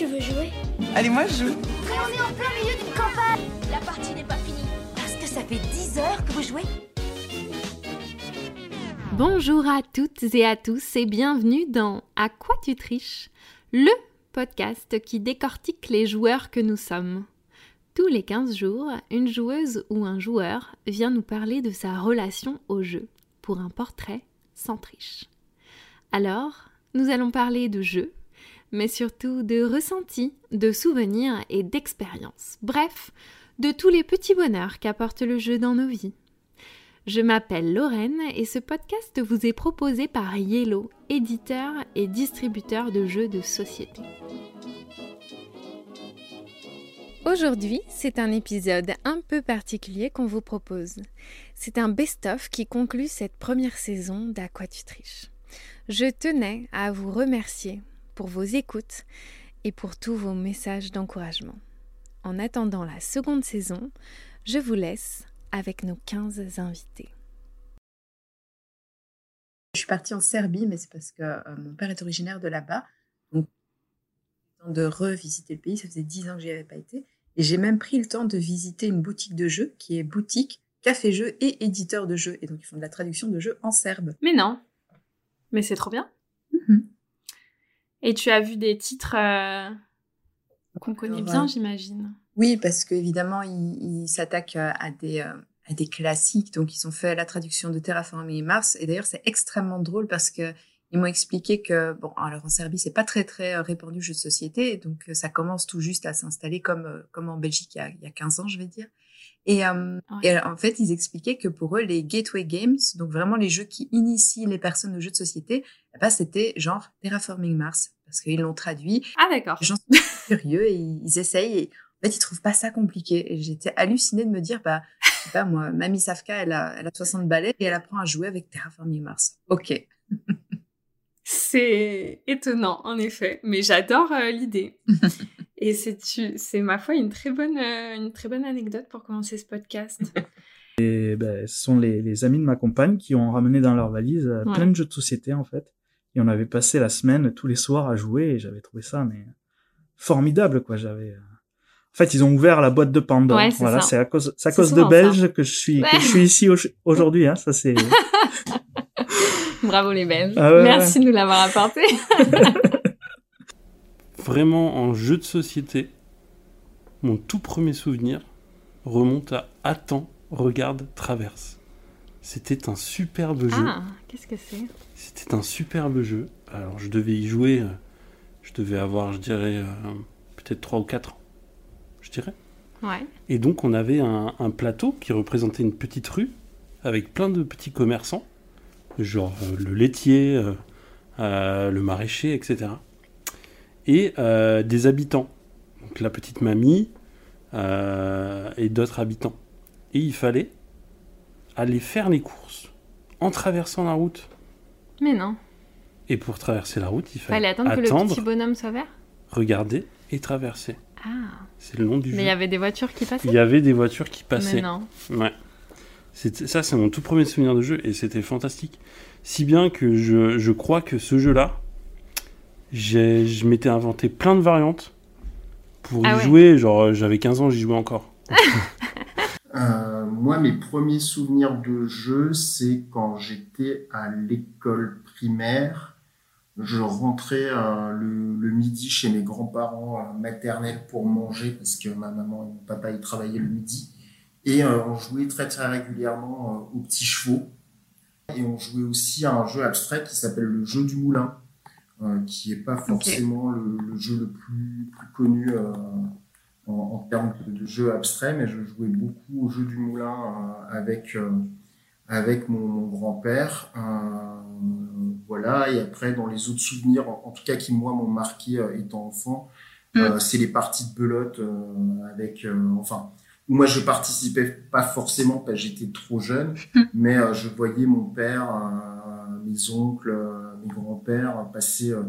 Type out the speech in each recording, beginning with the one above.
tu veux jouer Allez, moi je joue. Mais on est en plein milieu d'une campagne La partie n'est pas finie. Parce que ça fait 10 heures que vous jouez Bonjour à toutes et à tous et bienvenue dans À quoi tu triches Le podcast qui décortique les joueurs que nous sommes. Tous les 15 jours, une joueuse ou un joueur vient nous parler de sa relation au jeu pour un portrait sans triche. Alors, nous allons parler de jeux, mais surtout de ressentis, de souvenirs et d'expériences. Bref, de tous les petits bonheurs qu'apporte le jeu dans nos vies. Je m'appelle Lorraine et ce podcast vous est proposé par Yellow, éditeur et distributeur de jeux de société. Aujourd'hui, c'est un épisode un peu particulier qu'on vous propose. C'est un best-of qui conclut cette première saison d'À. Je tenais à vous remercier pour vos écoutes et pour tous vos messages d'encouragement. En attendant la seconde saison, je vous laisse avec nos 15 invités. Je suis partie en Serbie, mais c'est parce que euh, mon père est originaire de là-bas. Donc, de revisiter le pays, ça faisait 10 ans que j'y avais pas été. Et j'ai même pris le temps de visiter une boutique de jeux qui est boutique, café-jeu et éditeur de jeux. Et donc, ils font de la traduction de jeux en serbe. Mais non. Mais c'est trop bien. Et tu as vu des titres euh, qu'on connaît Alors, bien, j'imagine. Oui, parce qu'évidemment, ils il s'attaquent euh, à des, euh, à des classiques. Donc, ils ont fait la traduction de Terraforming Mars. Et d'ailleurs, c'est extrêmement drôle parce que ils m'ont expliqué que, bon, alors en Serbie, c'est pas très, très répandu jeu de société. Donc, ça commence tout juste à s'installer comme, comme en Belgique il y, a, il y a 15 ans, je vais dire. Et, euh, Ouais. et en fait, ils expliquaient que pour eux, les gateway games, donc vraiment les jeux qui initient les personnes au jeu de société, ben, c'était genre Terraforming Mars. Parce qu'ils l'ont traduit Ah d'accord. les gens sont curieux et ils essayent et en fait ils trouvent pas ça compliqué et j'étais hallucinée de me dire bah je sais pas moi Mamie Safka elle a elle a 60 balais et elle apprend à jouer avec Terraforming Mars ok C'est étonnant, en effet. Mais j'adore euh, l'idée. Et c'est, ma foi une très bonne, euh, une très bonne anecdote pour commencer ce podcast. Et ben, ce sont les, les amis de ma compagne qui ont ramené dans leur valise euh, Ouais. plein de jeux de société en fait. Et on avait passé la semaine tous les soirs à jouer et j'avais trouvé ça mais formidable quoi. J'avais. euh, En fait, ils ont ouvert la boîte de Pandore. Ouais, c'est voilà, c'est à cause, à cause de Belges que je suis, que je suis ici au- aujourd'hui. Hein. Ça c'est. Bravo les Belges. Ah Merci de nous l'avoir apporté. Vraiment en jeu de société, mon tout premier souvenir remonte à Attends, regarde, traverse. C'était un superbe jeu. Ah, qu'est-ce que c'est? C'était un superbe jeu. Alors je devais y jouer, euh, je devais avoir, je dirais, euh, peut-être 3 ou 4 ans. Je dirais. Ouais. Et donc on avait un, un plateau qui représentait une petite rue avec plein de petits commerçants, genre euh, le laitier, euh, euh, le maraîcher, etc. Et euh, des habitants, donc la petite mamie euh, et d'autres habitants. Et il fallait aller faire les courses en traversant la route. Mais non. Et pour traverser la route, il Fallait fallait attendre, que attendre, le petit bonhomme soit vert? regarder et traverser. Ah. C'est le nom du Mais jeu. il y avait des voitures qui passaient? Il y avait des voitures qui Mais passaient. non. Ouais. Ça, c'est mon tout premier souvenir de jeu et c'était fantastique. Si bien que je, je crois que ce jeu-là, je m'étais inventé plein de variantes pour Ah y ouais. jouer. Genre, euh, j'avais 15 ans, j'y jouais encore. Euh, moi, mes premiers souvenirs de jeu, c'est quand j'étais à l'école primaire. Je rentrais euh, le, le midi chez mes grands-parents euh, maternels pour manger parce que ma maman et mon papa ils travaillaient le midi. Et euh, on jouait très très régulièrement euh, aux petits chevaux. Et on jouait aussi à un jeu abstrait qui s'appelle le jeu du moulin, qui est pas forcément le, le jeu le plus, plus connu euh, en, en termes de, jeu abstrait, mais je jouais beaucoup au jeu du moulin euh, avec, euh, avec mon, mon grand-père. Euh, voilà, et après, dans les autres souvenirs, en, en tout cas qui, moi, m'ont marqué euh, étant enfant, euh, c'est les parties de belote euh, avec, euh, enfin, où moi je participais pas forcément parce que j'étais trop jeune, mais euh, je voyais mon père, euh, mes oncles, euh, mes grands-pères passer euh,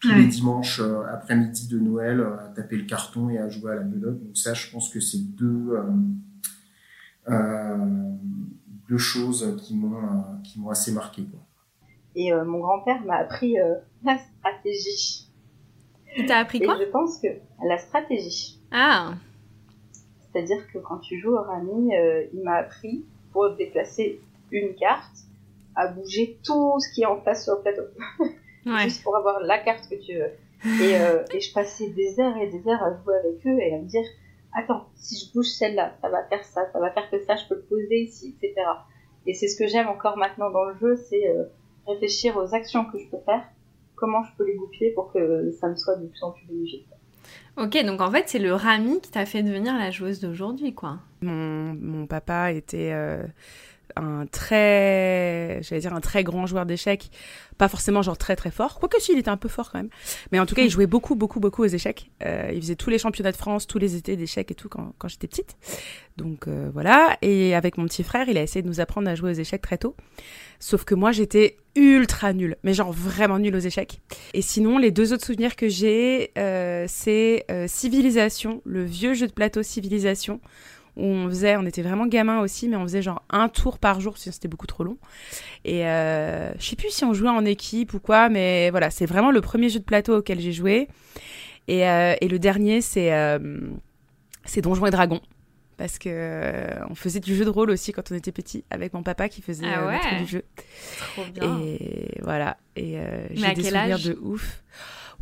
tous Ouais. les dimanches euh, après-midi de Noël euh, à taper le carton et à jouer à la belote. Donc ça, je pense que c'est deux euh, euh, deux choses qui m'ont euh, qui m'ont assez marqué. Quoi. Et euh, mon grand-père m'a appris euh, la stratégie. Il t'a appris quoi? Et je pense que la stratégie. Ah. C'est-à-dire que quand tu joues au rami, euh, il m'a appris pour déplacer une carte à bouger tout ce qui est en face sur le plateau. Ouais. Juste pour avoir la carte que tu veux. Et, euh, et je passais des heures et des heures à jouer avec eux et à me dire Attends, si je bouge celle-là, ça va faire ça, ça va faire que ça, je peux le poser ici, etc. Et c'est ce que j'aime encore maintenant dans le jeu, c'est euh, réfléchir aux actions que je peux faire, comment je peux les goupiller pour que ça me soit de plus en plus bénéfique. Ok, donc en fait, c'est le Rami qui t'a fait devenir la joueuse d'aujourd'hui, quoi. Mon, mon papa était euh, un très, j'allais dire un très grand joueur d'échecs, pas forcément genre très très fort, quoique si, il était un peu fort quand même. Mais en tout cas, il jouait beaucoup beaucoup beaucoup aux échecs. Euh, il faisait tous les championnats de France, tous les étés d'échecs et tout quand, quand j'étais petite. Donc euh, voilà. Et avec mon petit frère, il a essayé de nous apprendre à jouer aux échecs très tôt. Sauf que moi, j'étais ultra nulle, mais genre vraiment nulle aux échecs. Et sinon, les deux autres souvenirs que j'ai, euh, c'est Civilisation, le vieux jeu de plateau Civilisation, où on faisait, on était vraiment gamin aussi, mais on faisait genre un tour par jour, sinon c'était beaucoup trop long. Et euh, je sais plus si on jouait en équipe ou quoi, mais voilà, c'est vraiment le premier jeu de plateau auquel j'ai joué. Et, euh, et le dernier, c'est euh, c'est Donjons et Dragons. Parce que euh, on faisait du jeu de rôle aussi quand on était petit, avec mon papa qui faisait Ah euh, du jeu. Trop bien. Et voilà. Et euh, j'ai des souvenirs de ouf.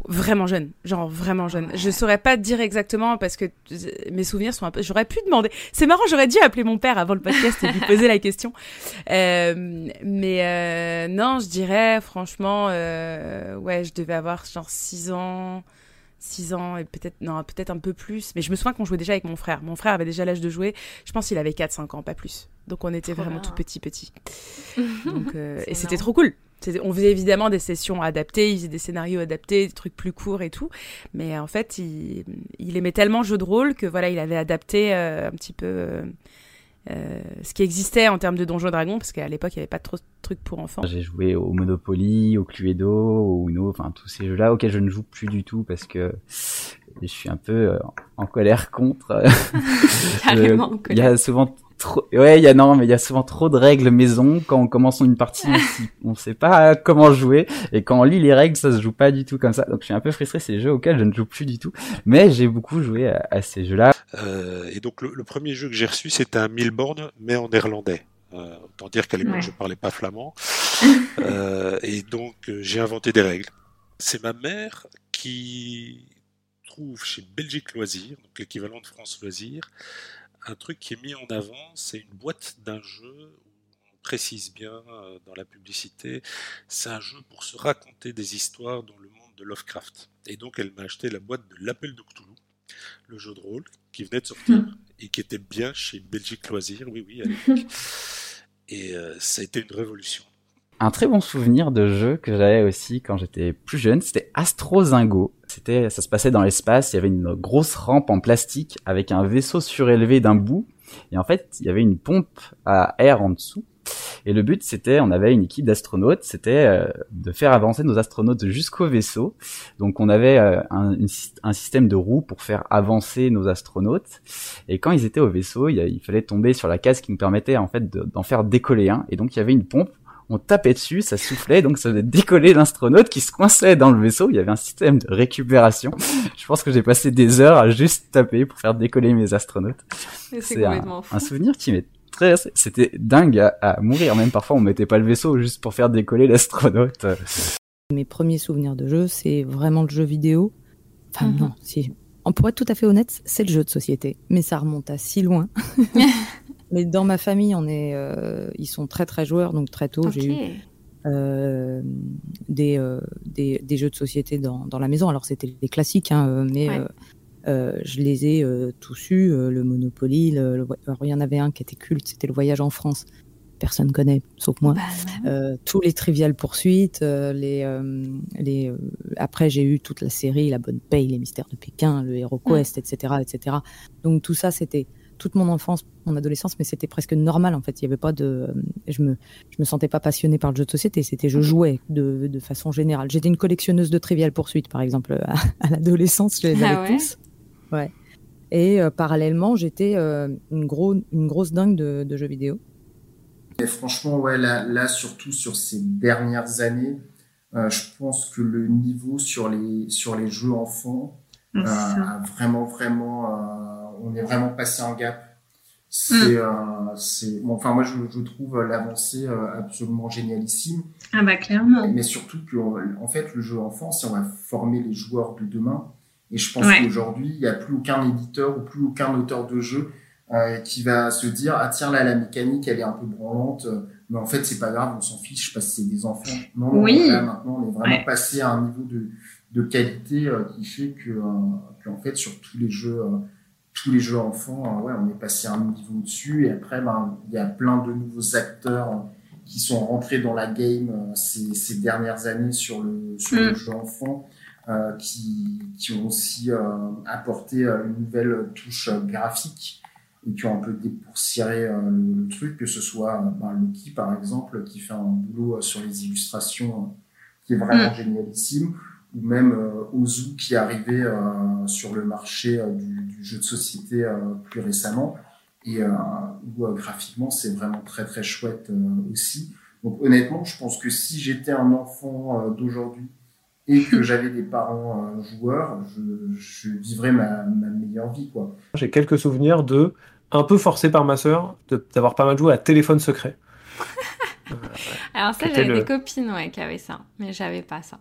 Vraiment jeune, genre vraiment jeune. Je saurais pas te dire exactement parce que mes souvenirs sont un peu. J'aurais pu demander. C'est marrant, j'aurais dû appeler mon père avant le podcast et lui poser la question. Euh, mais euh, non, je dirais franchement, euh, ouais, je devais avoir genre 6 ans. 6 ans et peut-être non peut-être un peu plus mais je me souviens qu'on jouait déjà avec mon frère mon frère avait déjà l'âge de jouer je pense qu'il avait 4 5 ans pas plus donc on était Trop vraiment bien. tout petit petit donc euh, et c'était trop cool on faisait évidemment des sessions adaptées il faisait des scénarios adaptés des trucs plus courts et tout. Mais en fait il, aimait tellement le jeu de rôle que voilà il avait adapté euh, un petit peu euh, euh, ce qui existait en termes de Donjons Dragons parce qu'à l'époque il n'y avait pas trop de trucs pour enfants. J'ai joué au Monopoly, au Cluedo, au Uno, enfin tous ces jeux-là auxquels je ne joue plus du tout parce que je suis un peu euh, en colère contre. Carrément en Euh, Il y a souvent trop, ouais, il y a non, mais il y a souvent trop de règles maison quand on commence une partie, on on sait pas comment jouer et quand on lit les règles, ça se joue pas du tout comme ça. Donc je suis un peu frustré, c'est des jeux auxquels je ne joue plus du tout. Mais j'ai beaucoup joué à, à ces jeux-là. Euh, et donc le, le premier jeu que j'ai reçu, c'était un Milborn, mais en néerlandais. Euh, autant dire qu'à l'époque, Ouais. je parlais pas flamand. Euh, et donc, euh, j'ai inventé des règles. C'est ma mère qui trouve chez Belgique Loisirs, donc l'équivalent de France Loisirs, un truc qui est mis en avant, c'est une boîte d'un jeu où on précise bien euh, dans la publicité, c'est un jeu pour se raconter des histoires dans le monde de Lovecraft. Et donc, elle m'a acheté la boîte de l'Appel de Cthulhu, le jeu de rôle qui venait de sortir et qui était bien chez Belgique Loisirs, oui, oui, à l'époque. Et euh, ça a été une révolution. Un très bon souvenir de jeu que j'avais aussi quand j'étais plus jeune, c'était Astrozingo. C'était, ça se passait dans l'espace, il y avait une grosse rampe en plastique avec un vaisseau surélevé d'un bout, et en fait, il y avait une pompe à air en dessous. Et le but, c'était, on avait une équipe d'astronautes, c'était euh, de faire avancer nos astronautes jusqu'au vaisseau. Donc, on avait euh, un, système de roues pour faire avancer nos astronautes. Et quand ils étaient au vaisseau, il, fallait tomber sur la case qui nous permettait en fait de- d'en faire décoller un. Et donc, il y avait une pompe on tapait dessus, ça soufflait, donc ça faisait décoller l'astronaute qui se coinçait dans le vaisseau. Il y avait un système de récupération. Je pense que j'ai passé des heures à juste taper pour faire décoller mes astronautes. C'est un, complètement fou. un souvenir qui m'est très, c'était dingue à, à mourir. Même parfois, on mettait pas le vaisseau juste pour faire décoller l'astronaute. Mes premiers souvenirs de jeu, c'est vraiment le jeu vidéo. Enfin, Mhm. non, si. On pourrait être tout à fait honnête, c'est le jeu de société. Mais ça remonte à si loin. mais dans ma famille, on est, euh, ils sont très très joueurs, donc très tôt, j'ai eu euh, des, euh, des, des jeux de société dans, dans la maison. Alors c'était des classiques, hein, mais Ouais. je les ai tous eus. le Monopoly, le, le vo- alors il y en avait un qui était culte, c'était le Voyage en France. Personne connaît, sauf moi. Bah, ouais. Euh, tous les triviales poursuites, les, les, après j'ai eu toute la série, La Bonne Paye, Les Mystères de Pékin, le Hero Quest, etc., etc. Donc tout ça, c'était toute mon enfance, mon adolescence, mais c'était presque normal en fait. Il y avait pas de, euh, je me, je me sentais pas passionnée par le jeu de société. C'était, je jouais de, de façon générale. J'étais une collectionneuse de triviales poursuites, par exemple, à, à l'adolescence, je les Ah avais ouais tous. Ouais. Et euh, parallèlement, j'étais euh, une, gros, une grosse dingue de, de jeux vidéo. Et franchement, ouais, là, là, surtout sur ces dernières années, Euh, je pense que le niveau sur les sur les jeux enfants Euh, vraiment vraiment euh, on est vraiment passé un gap. C'est euh, c'est bon, enfin moi je, je trouve l'avancée absolument génialissime. Ah bah clairement. Mais surtout que en fait le jeu enfant c'est on va former les joueurs de demain. Et je pense Ouais. qu'aujourd'hui il n'y a plus aucun éditeur ou plus aucun auteur de jeu euh, qui va se dire ah tiens là la mécanique elle est un peu branlante euh, mais en fait c'est pas grave on s'en fiche parce que c'est des enfants non non, Oui. là maintenant on est vraiment Ouais. passé à un niveau de, de qualité euh, qui fait que, euh, que, en fait sur tous les jeux euh, tous les jeux enfants ouais on est passé un niveau dessus et après ben il y a plein de nouveaux acteurs qui sont rentrés dans la game ces, ces dernières années sur le sur le Mm. jeu enfant euh, qui, qui ont aussi euh, apporté euh, une nouvelle touche graphique et qui ont un peu dépoussiéré euh, le, truc, que ce soit ben, Loki par exemple, qui fait un boulot sur les illustrations qui est vraiment Mm. génialissime, ou même euh, Ozu qui est arrivé euh, sur le marché euh, du, du jeu de société euh, plus récemment, et euh, où euh, graphiquement c'est vraiment très très chouette euh, aussi. Donc honnêtement, je pense que si j'étais un enfant euh, d'aujourd'hui et que j'avais des parents euh, joueurs, je, je vivrais ma, ma meilleure vie, quoi. J'ai quelques souvenirs de, un peu forcé par ma sœur, d'avoir pas mal joué à téléphone secret. Alors ça, j'avais le- des copines ouais, qui avaient ça, mais j'avais pas ça.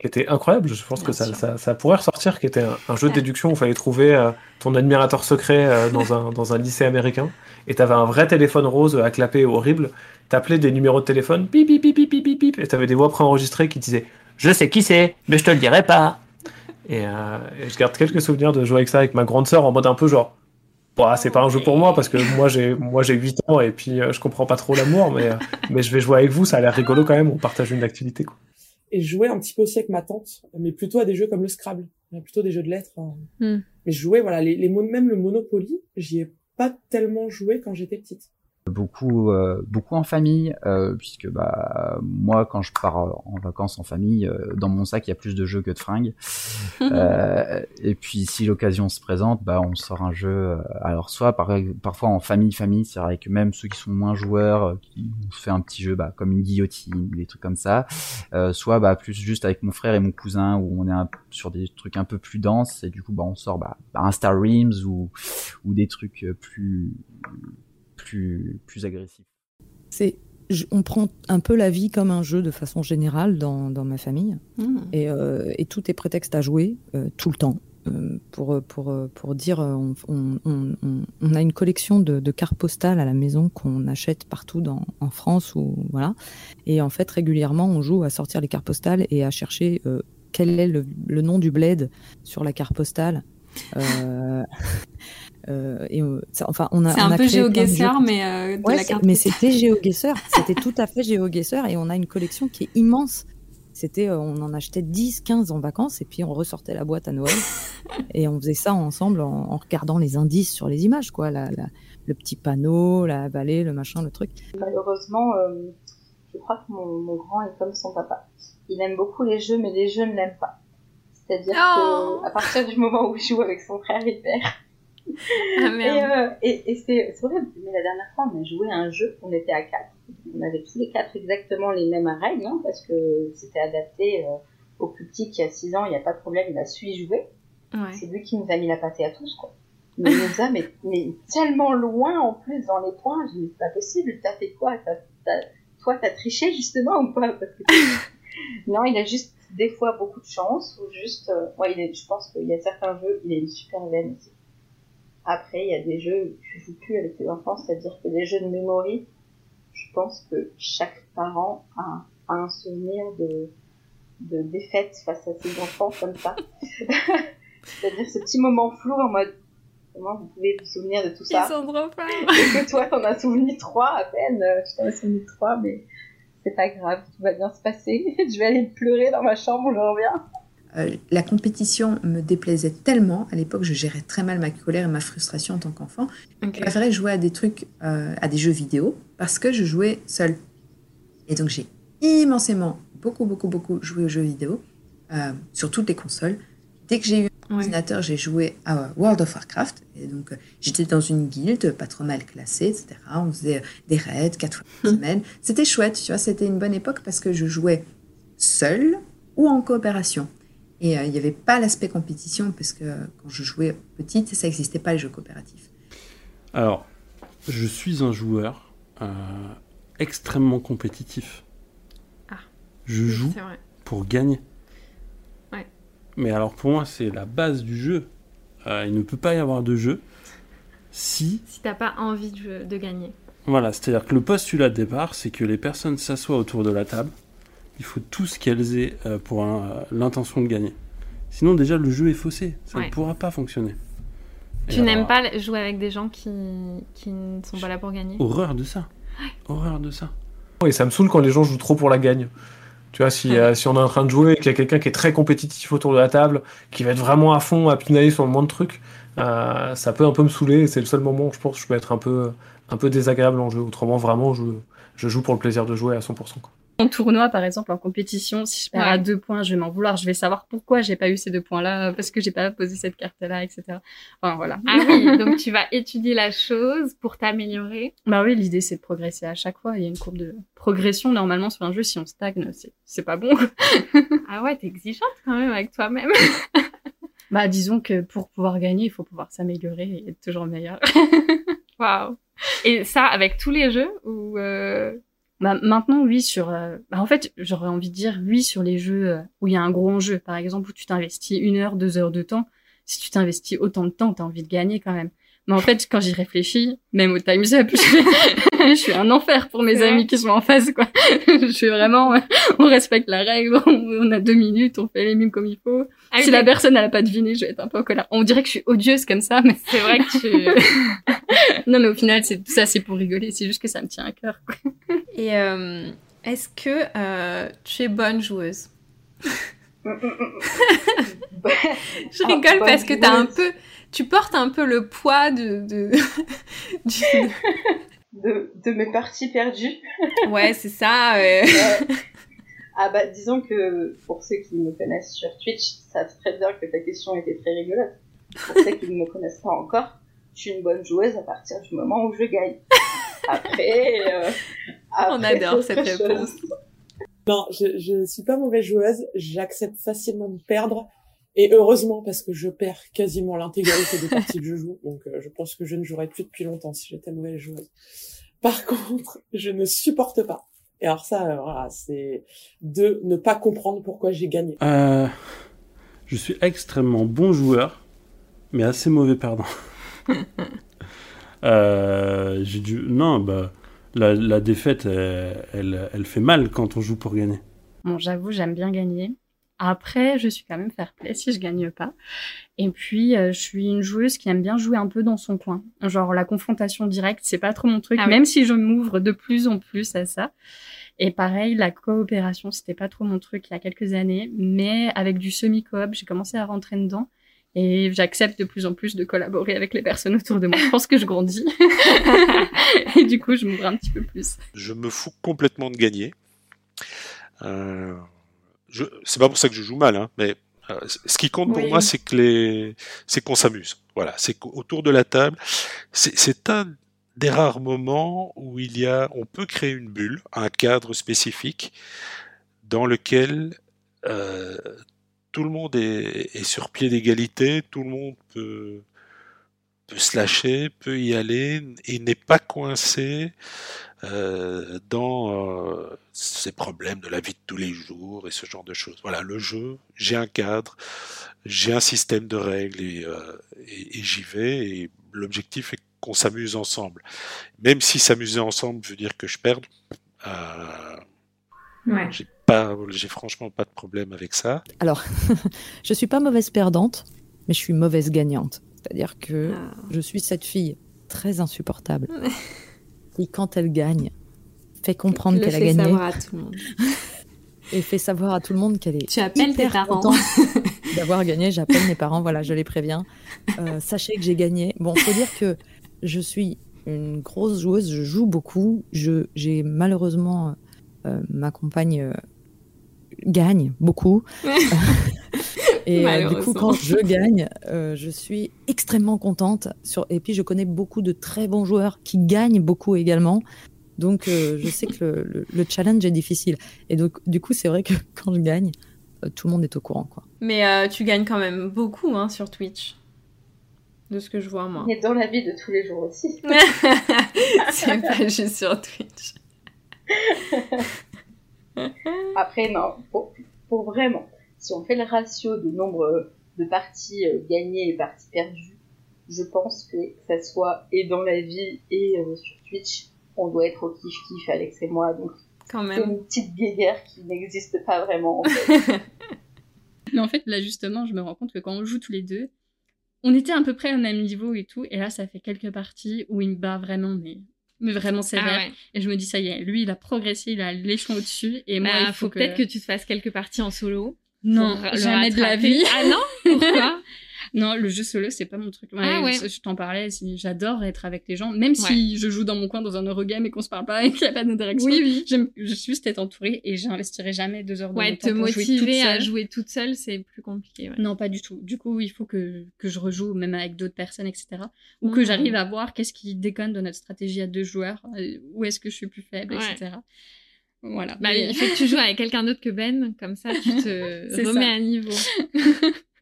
Qui était incroyable. Je pense Bien que ça, ça, ça pourrait ressortir, qui était un, un jeu de déduction où il fallait trouver euh, ton admirateur secret euh, dans, un, dans un lycée américain. Et t'avais un vrai téléphone rose à clapper horrible. T'appelais des numéros de téléphone, pip, pip, pip, pip, pip, pip, et t'avais des voix préenregistrées qui disaient Je sais qui c'est, mais je te le dirai pas. Et, euh, et je garde quelques souvenirs de jouer avec ça avec ma grande sœur en mode un peu genre. Bah, c'est pas un jeu pour moi parce que moi j'ai moi j'ai 8 ans et puis euh, je comprends pas trop l'amour mais euh, mais je vais jouer avec vous ça a l'air rigolo quand même on partage une activité quoi. Et je jouais un petit peu aussi avec ma tante, mais plutôt à des jeux comme le Scrabble, plutôt des jeux de lettres. hein. Hmm. Mais je jouais, voilà, les, les même le Monopoly, j'y ai pas tellement joué quand j'étais petite. Beaucoup euh, beaucoup en famille euh, puisque bah moi quand je pars en vacances en famille euh, dans mon sac il y a plus de jeux que de fringues. Euh, et puis si l'occasion se présente bah on sort un jeu euh, alors soit par, parfois en famille famille c'est avec même ceux qui sont moins joueurs euh, qui on fait un petit jeu bah comme une guillotine des trucs comme ça euh, soit bah plus juste avec mon frère et mon cousin où on est un, sur des trucs un peu plus denses et du coup bah on sort bah, un Star Realms ou ou des trucs plus plus plus agressif. C'est, je- on prend un peu la vie comme un jeu de façon générale dans, dans ma famille. Mmh. Et, euh, et tout est prétexte à jouer euh, tout le temps. Euh, pour, pour, pour dire, on, on, on- on- on a une collection de, de cartes postales à la maison qu'on achète partout dans, en France. Ou, voilà. Et en fait, régulièrement, on joue à sortir les cartes postales et à chercher euh, quel est le, le nom du bled sur la carte postale. Et, ça- enfin, on a, C'est un a peu GeoGuessr, mais euh, de Ouais, la c'est- carte mais postale. c'était GeoGuessr, c'était tout à fait GeoGuessr et on a une collection qui est immense. C'était, euh, on en achetait 10, 15 en vacances et puis on ressortait la boîte à Noël et on faisait ça ensemble en, en regardant les indices sur les images, quoi, la, la- le petit panneau, la vallée, le machin, le truc. Malheureusement, euh, je crois que mon, mon grand est comme son papa. Il aime beaucoup les jeux, mais les jeux ne l'aiment pas. C'est-à-dire Oh. que à partir du moment où il joue avec son frère, il perd. Ah Et, merde. euh, et, et c'est c'est horrible. Mais la dernière fois, on a joué à un jeu, on était à quatre. On avait tous les quatre exactement les mêmes règles, hein, parce que c'était adapté euh, au plus petit qui a 6 ans, il n'y a pas de problème, il a su y jouer. Ouais. C'est lui qui nous a mis la pâtée à tous, quoi. Mais il nous a mais, mais tellement loin en plus dans les points. Je dis, c'est pas possible, t'as fait quoi? T'as- t'as- Toi, t'as triché justement ou pas? Parce que- Non, il a juste des fois beaucoup de chance ou juste. euh, ouais, il est, je pense qu'il y a certains jeux, il est une super veine aussi. Après, il y a des jeux où tu joues plus avec tes enfants, c'est-à-dire que des jeux de mémoire, je pense que chaque parent a, a un souvenir de, de défaite face à ses enfants comme ça. c'est-à-dire ce petit moment flou en mode comment vous pouvez vous souvenir de tout ça? Ils sont trop et que toi t'en as souvenu trois à peine, euh, tu t'en as souvenu trois, mais c'est pas grave, tout va bien se passer. je vais aller pleurer dans ma chambre, je reviens. Euh, la compétition me déplaisait tellement. À l'époque, je gérais très mal ma colère et ma frustration en tant qu'enfant. Ok. Je préférais jouer à des trucs, euh, à des jeux vidéo, parce que je jouais seule. Et donc, j'ai immensément, beaucoup, beaucoup, beaucoup joué aux jeux vidéo, euh, sur toutes les consoles. Dès que j'ai eu un ordinateur, j'ai joué à World of Warcraft. Et donc, euh, j'étais dans une guilde, pas trop mal classée, etc. On faisait euh, des raids quatre fois par semaine. C'était chouette, tu vois, c'était une bonne époque parce que je jouais seul ou en coopération. Et euh, il n'y avait pas l'aspect compétition parce que quand je jouais petite, ça n'existait pas les jeux coopératifs. Alors, je suis un joueur euh, extrêmement compétitif. Ah. Je joue pour gagner. Mais alors pour moi, c'est la base du jeu. Euh, il ne peut pas y avoir de jeu si Si t'as pas envie de, de gagner. Voilà, c'est-à-dire que le postulat de départ, c'est que les personnes s'assoient autour de la table. Il faut tous qu'elles aient euh, pour un- l'intention de gagner. Sinon, déjà, le jeu est faussé. Ça Ouais. ne pourra pas fonctionner. Et Tu n'aimes pas jouer avec des gens qui, qui ne sont pas là pour gagner? Horreur de ça. Horreur de ça. Et ça me saoule quand les gens jouent trop pour la gagne. Tu vois, si, euh, si on est en train de jouer et qu'il y a quelqu'un qui est très compétitif autour de la table, qui va être vraiment à fond, à pinailler sur le moins de trucs, euh, ça peut un peu me saouler. et C'est le seul moment où je pense que je peux être un peu, un peu désagréable en jeu. Autrement, vraiment, je, je joue pour le plaisir de jouer à 100%. quoi. En tournoi, par exemple, en compétition, si je perds Ouais. à deux points, je vais m'en vouloir. Je vais savoir pourquoi j'ai pas eu ces deux points-là, parce que j'ai pas posé cette carte-là, etc. Enfin, voilà. Ah oui, donc tu vas étudier la chose pour t'améliorer. Bah oui, l'idée c'est de progresser à chaque fois. Il y a une courbe de progression normalement sur un jeu. Si on stagne, c'est c'est pas bon. ah ouais, t'es exigeante quand même avec toi-même. bah disons que pour pouvoir gagner, il faut pouvoir s'améliorer et être toujours meilleur. Waouh. Et ça avec tous les jeux ou euh, Bah, maintenant, oui, sur. euh, bah, en fait, j'aurais envie de dire oui sur les jeux euh, où il y a un gros enjeu. Par exemple, où tu t'investis une heure, deux heures de temps. Si tu t'investis autant de temps, t'as envie de gagner quand même. Mais en fait, quand j'y réfléchis, même au Time's Up, je suis, je suis un enfer pour mes Ouais. amis qui sont en face, quoi. je suis vraiment, on respecte la règle, on, a deux minutes, on fait les mimes comme il faut. Ah oui, si la personne elle a pas deviné, je vais être un peu en colère. On dirait que je suis odieuse comme ça, mais c'est vrai que tu. non, mais au final, c'est tout ça, c'est pour rigoler. C'est juste que ça me tient à cœur. quoi. Et euh, est-ce que euh, tu es bonne joueuse? Je Ah, rigole bonne parce que t'as un peu, tu portes un peu le poids de, de, du- de, de mes parties perdues. ouais, c'est ça. euh. Ouais. Ah bah disons que pour ceux qui me connaissent sur Twitch savent très bien que ta question était très rigolote. Pour ceux qui ne me connaissent pas encore, je suis une bonne joueuse à partir du moment où je gagne. Après, euh, On adore cette réponse. chose. Non, je, je suis pas mauvaise joueuse. J'accepte facilement de perdre. Et heureusement, parce que je perds quasiment l'intégralité des parties que je joue. Donc, euh, je pense que je ne jouerais plus depuis longtemps si j'étais mauvaise joueuse. Par contre, je ne supporte pas. Et alors ça, euh, voilà, c'est de ne pas comprendre pourquoi j'ai gagné. Euh, je suis extrêmement bon joueur, mais assez mauvais perdant. Euh, j'ai dû. Non, bah. La, la défaite, elle, elle, elle fait mal quand on joue pour gagner. Bon, j'avoue, j'aime bien gagner. Après, je suis quand même fair play si je gagne pas. Et puis, euh, je suis une joueuse qui aime bien jouer un peu dans son coin. Genre, la confrontation directe, c'est pas trop mon truc, Ah oui. même si je m'ouvre de plus en plus à ça. Et pareil, la coopération, c'était pas trop mon truc il y a quelques années, mais avec du semi-coop, j'ai commencé à rentrer dedans. Et j'accepte de plus en plus de collaborer avec les personnes autour de moi. Je pense que je grandis. et du coup, je m'ouvre un petit peu plus. Je me fous complètement de gagner. Euh, je, c'est pas pour ça que je joue mal, hein, mais euh, ce qui compte pour Oui. moi, c'est que les, c'est qu'on s'amuse. Voilà, c'est qu'autour de la table, c'est, c'est un des rares moments où il y a, on peut créer une bulle, un cadre spécifique dans lequel euh, tout le monde est, est sur pied d'égalité, tout le monde peut, peut se lâcher, peut y aller et n'est pas coincé euh, dans euh, ces problèmes de la vie de tous les jours et ce genre de choses. Voilà, le jeu, j'ai un cadre, j'ai un système de règles et, euh, et, et j'y vais et l'objectif est qu'on s'amuse ensemble. Même si s'amuser ensemble veut dire que je perde, euh, Ouais. j'ai pas, j'ai franchement pas de problème avec ça. Alors, je suis pas mauvaise perdante, mais je suis mauvaise gagnante. C'est-à-dire que Ah. je suis cette fille très insupportable qui, quand elle gagne, fait comprendre Le qu'elle a gagné savoir à tout le monde. et fait savoir à tout le monde qu'elle est Tu appelles tes parents. d'avoir gagné. J'appelle mes parents, voilà, je les préviens. Euh, sachez que j'ai gagné. Bon, faut dire que je suis une grosse joueuse, je joue beaucoup. Je, j'ai malheureusement euh, ma compagne euh, gagne beaucoup. Et euh, du coup, quand je gagne, euh, je suis extrêmement contente. Sur... Et puis, je connais beaucoup de très bons joueurs qui gagnent beaucoup également. Donc, euh, je sais que le, le- le challenge est difficile. Et donc, du coup, c'est vrai que quand je gagne, euh, tout le monde est au courant, quoi. Mais euh, tu gagnes quand même beaucoup hein, sur Twitch. De ce que je vois, moi. Mais dans la vie de tous les jours aussi. c'est pas juste sur Twitch. Après, non, pour, pour vraiment, si on fait le ratio de nombre de parties euh, gagnées et parties perdues, je pense que ça soit et dans la vie et euh, sur Twitch, on doit être au kiff-kiff, Alex et moi. Donc, Quand c'est même. une petite guéguerre qui n'existe pas vraiment. En fait. Mais en fait, là, justement, je me rends compte que quand on joue tous les deux, on était à peu près au même niveau et tout. Et là, ça fait quelques parties où il me bat vraiment, mais, mais vraiment sévère. Ah ouais. Et je me dis, ça y est, lui, il a progressé, il a l'échelon au-dessus. Et moi, Bah, il faut, faut, que... peut-être que tu te fasses quelques parties en solo. Non, jamais de la vie. Ah non Pourquoi Non, le jeu solo, c'est pas mon truc. Ah ouais. Je, t'en parlais, j'adore être avec les gens, même si je joue dans mon coin dans un Eurogame et qu'on se parle pas et qu'il n'y a pas d'interaction. Oui, oui. Je suis juste être entourée et j'investirai jamais deux heures de Ouais, mon te temps jouer toute motiver à jouer toute seule, c'est plus compliqué. ouais. Non, pas du tout. Du coup, il faut que, que je rejoue, même avec d'autres personnes, etc. Ou que Mhm. j'arrive à voir qu'est-ce qui déconne de notre stratégie à deux joueurs, euh, où est-ce que je suis plus faible, Ouais. etc. Voilà. Bah, Mais- il faut que tu joues avec quelqu'un d'autre que Ben, comme ça tu te remets ça. à niveau.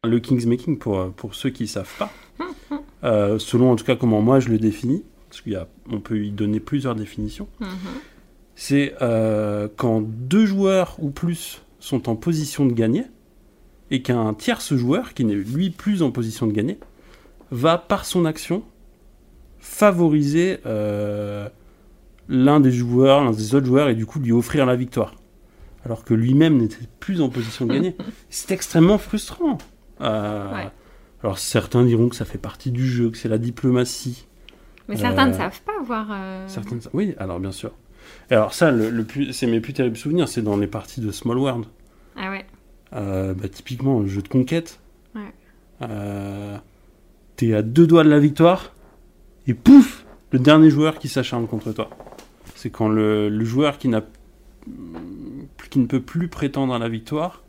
Le Kingsmaking, pour, pour ceux qui savent pas, euh, selon en tout cas comment moi je le définis, parce qu'on peut y donner plusieurs définitions, c'est euh, quand deux joueurs ou plus sont en position de gagner, et qu'un tierce joueur, qui n'est lui plus en position de gagner, va par son action favoriser euh, l'un des joueurs, l'un des autres joueurs, et du coup lui offrir la victoire. Alors que lui-même n'était plus en position de gagner. C'est extrêmement frustrant. Euh, Ouais. Alors certains diront que ça fait partie du jeu, que c'est la diplomatie. Mais certains ne Euh, savent pas voir. euh, Certaines... Oui, alors bien sûr. Et alors ça, le, le plus... c'est mes plus terribles souvenirs, c'est dans les parties de Small World. Ah ouais. Bah, typiquement, le jeu de conquête. Ouais. T'es à deux doigts de la victoire, et pouf Le dernier joueur qui s'acharne contre toi. C'est quand le, le joueur qui, n'a... qui ne peut plus prétendre à la victoire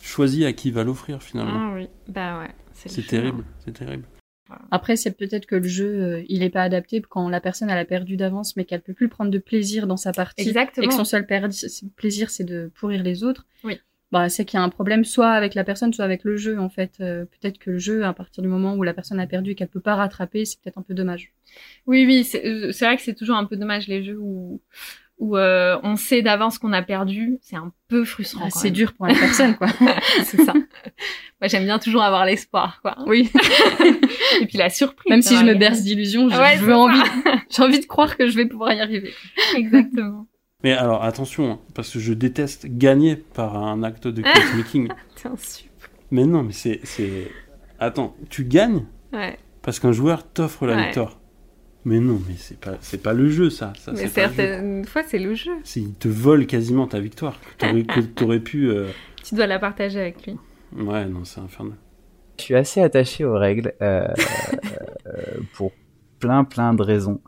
choisit à qui il va l'offrir finalement. Ah oui. Bah ouais. c'est terrible, c'est terrible. Après, c'est peut-être que le jeu, euh, il est pas adapté quand la personne, elle a perdu d'avance, mais qu'elle peut plus prendre de plaisir dans sa partie. Exactement. Et que son seul perdi- plaisir, c'est de pourrir les autres. Oui. Bah, c'est qu'il y a un problème soit avec la personne, soit avec le jeu, en fait. Euh, peut-être que le jeu, à partir du moment où la personne a perdu et qu'elle peut pas rattraper, c'est peut-être un peu dommage. Oui, oui, c'est euh, vrai que c'est toujours un peu dommage les jeux où, où euh, on sait d'avance qu'on a perdu. C'est un peu frustrant. Ah, c'est dur pour la personne, quoi. c'est ça. Moi, j'aime bien toujours avoir l'espoir, quoi. Oui. Et puis la surprise. Même si je me berce d'illusions, je, Ouais, envie, j'ai envie de croire que je vais pouvoir y arriver. Exactement. Mais alors attention, hein, parce que je déteste gagner par un acte de matchmaking. T'es un sup. mais non, mais c'est, c'est... Attends, tu gagnes Ouais. parce qu'un joueur t'offre la Ouais. victoire. Mais non, mais c'est pas, c'est pas le jeu, ça. ça Mais certaines fois, c'est le jeu. Il te vole quasiment ta victoire. Que t'aurais, que t'aurais pu. euh, Tu dois la partager avec lui. Ouais, non, c'est infernal. Je suis assez attaché aux règles euh, euh, pour plein plein de raisons.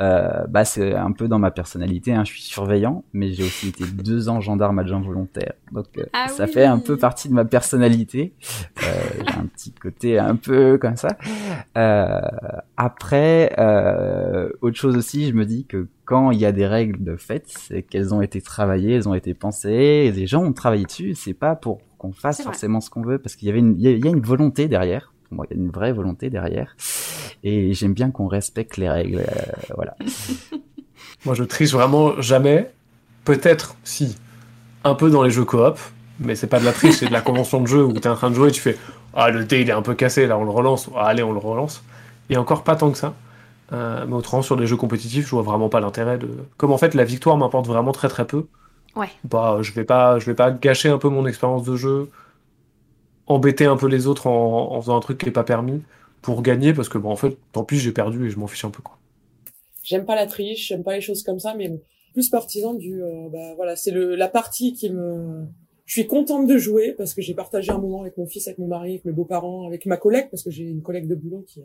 Euh, bah c'est un peu dans ma personnalité. Hein. Je suis surveillant, mais j'ai aussi été deux ans gendarme adjoint volontaire, donc euh, Ah ça oui. fait un peu partie de ma personnalité. Euh, j'ai un petit côté un peu comme ça. Euh, après, euh, autre chose aussi, je me dis que quand il y a des règles de fait, c'est qu'elles ont été travaillées, elles ont été pensées, et les gens ont travaillé dessus. C'est pas pour qu'on fasse forcément ce qu'on veut, parce qu'il y avait une, il y a une volonté derrière. Pour moi, il y a une vraie volonté derrière. Et j'aime bien qu'on respecte les règles. euh, voilà. Moi, je triche vraiment jamais. Peut-être, si, un peu dans les jeux coop, mais c'est pas de la triche, c'est de la convention de jeu où t'es en train de jouer et tu fais Ah, le dé il est un peu cassé, là on le relance, Ah, allez, on le relance. Et encore pas tant que ça. Euh, mais autrement, sur des jeux compétitifs, je vois vraiment pas l'intérêt de. Comme en fait, la victoire m'importe vraiment très très peu. Ouais. Bah, je vais pas, je vais pas gâcher un peu mon expérience de jeu, embêter un peu les autres en, en faisant un truc qui est pas permis pour gagner parce que, bon, en fait, tant pis, j'ai perdu et je m'en fiche un peu, quoi. J'aime pas la triche, j'aime pas les choses comme ça, mais plus partisan du, euh, bah voilà, c'est le la partie qui me. Je suis contente de jouer parce que j'ai partagé un moment avec mon fils, avec mon mari, avec mes beaux-parents, avec ma collègue parce que j'ai une collègue de boulot qui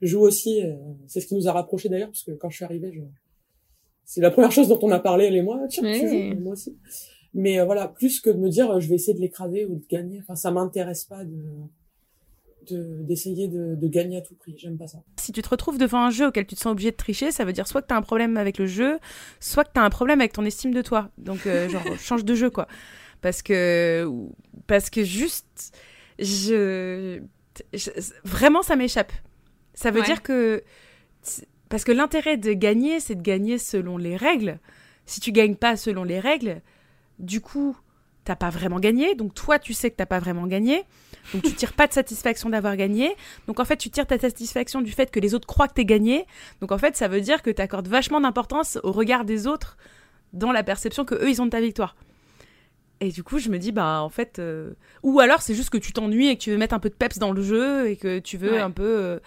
joue aussi. euh, C'est ce qui nous a rapprochés d'ailleurs parce que quand je suis arrivée, je... c'est la première chose dont on a parlé elle et moi. Tiens, tu joues, moi aussi. Mais euh, voilà, plus que de me dire euh, je vais essayer de l'écraser ou de gagner. Enfin, ça m'intéresse pas de de- d'essayer de, de gagner à tout prix. J'aime pas ça. Si tu te retrouves devant un jeu auquel tu te sens obligé de tricher, ça veut dire soit que tu as un problème avec le jeu, soit que tu as un problème avec ton estime de toi. Donc, euh, genre, change de jeu, quoi. Parce que, parce que juste, je, je- vraiment, ça m'échappe. Ça veut Ouais. dire que, parce que l'intérêt de gagner, c'est de gagner selon les règles. Si tu gagnes pas selon les règles, du coup, t'as pas vraiment gagné. Donc toi, tu sais que t'as pas vraiment gagné. Donc tu tires pas de satisfaction d'avoir gagné. Donc en fait, tu tires ta satisfaction du fait que les autres croient que t'es gagné. Donc en fait, ça veut dire que t'accordes vachement d'importance au regard des autres dans la perception que eux ils ont de ta victoire. Et du coup, je me dis, bah en fait, euh, ou alors c'est juste que tu t'ennuies et que tu veux mettre un peu de peps dans le jeu et que tu veux Ouais. un peu, euh,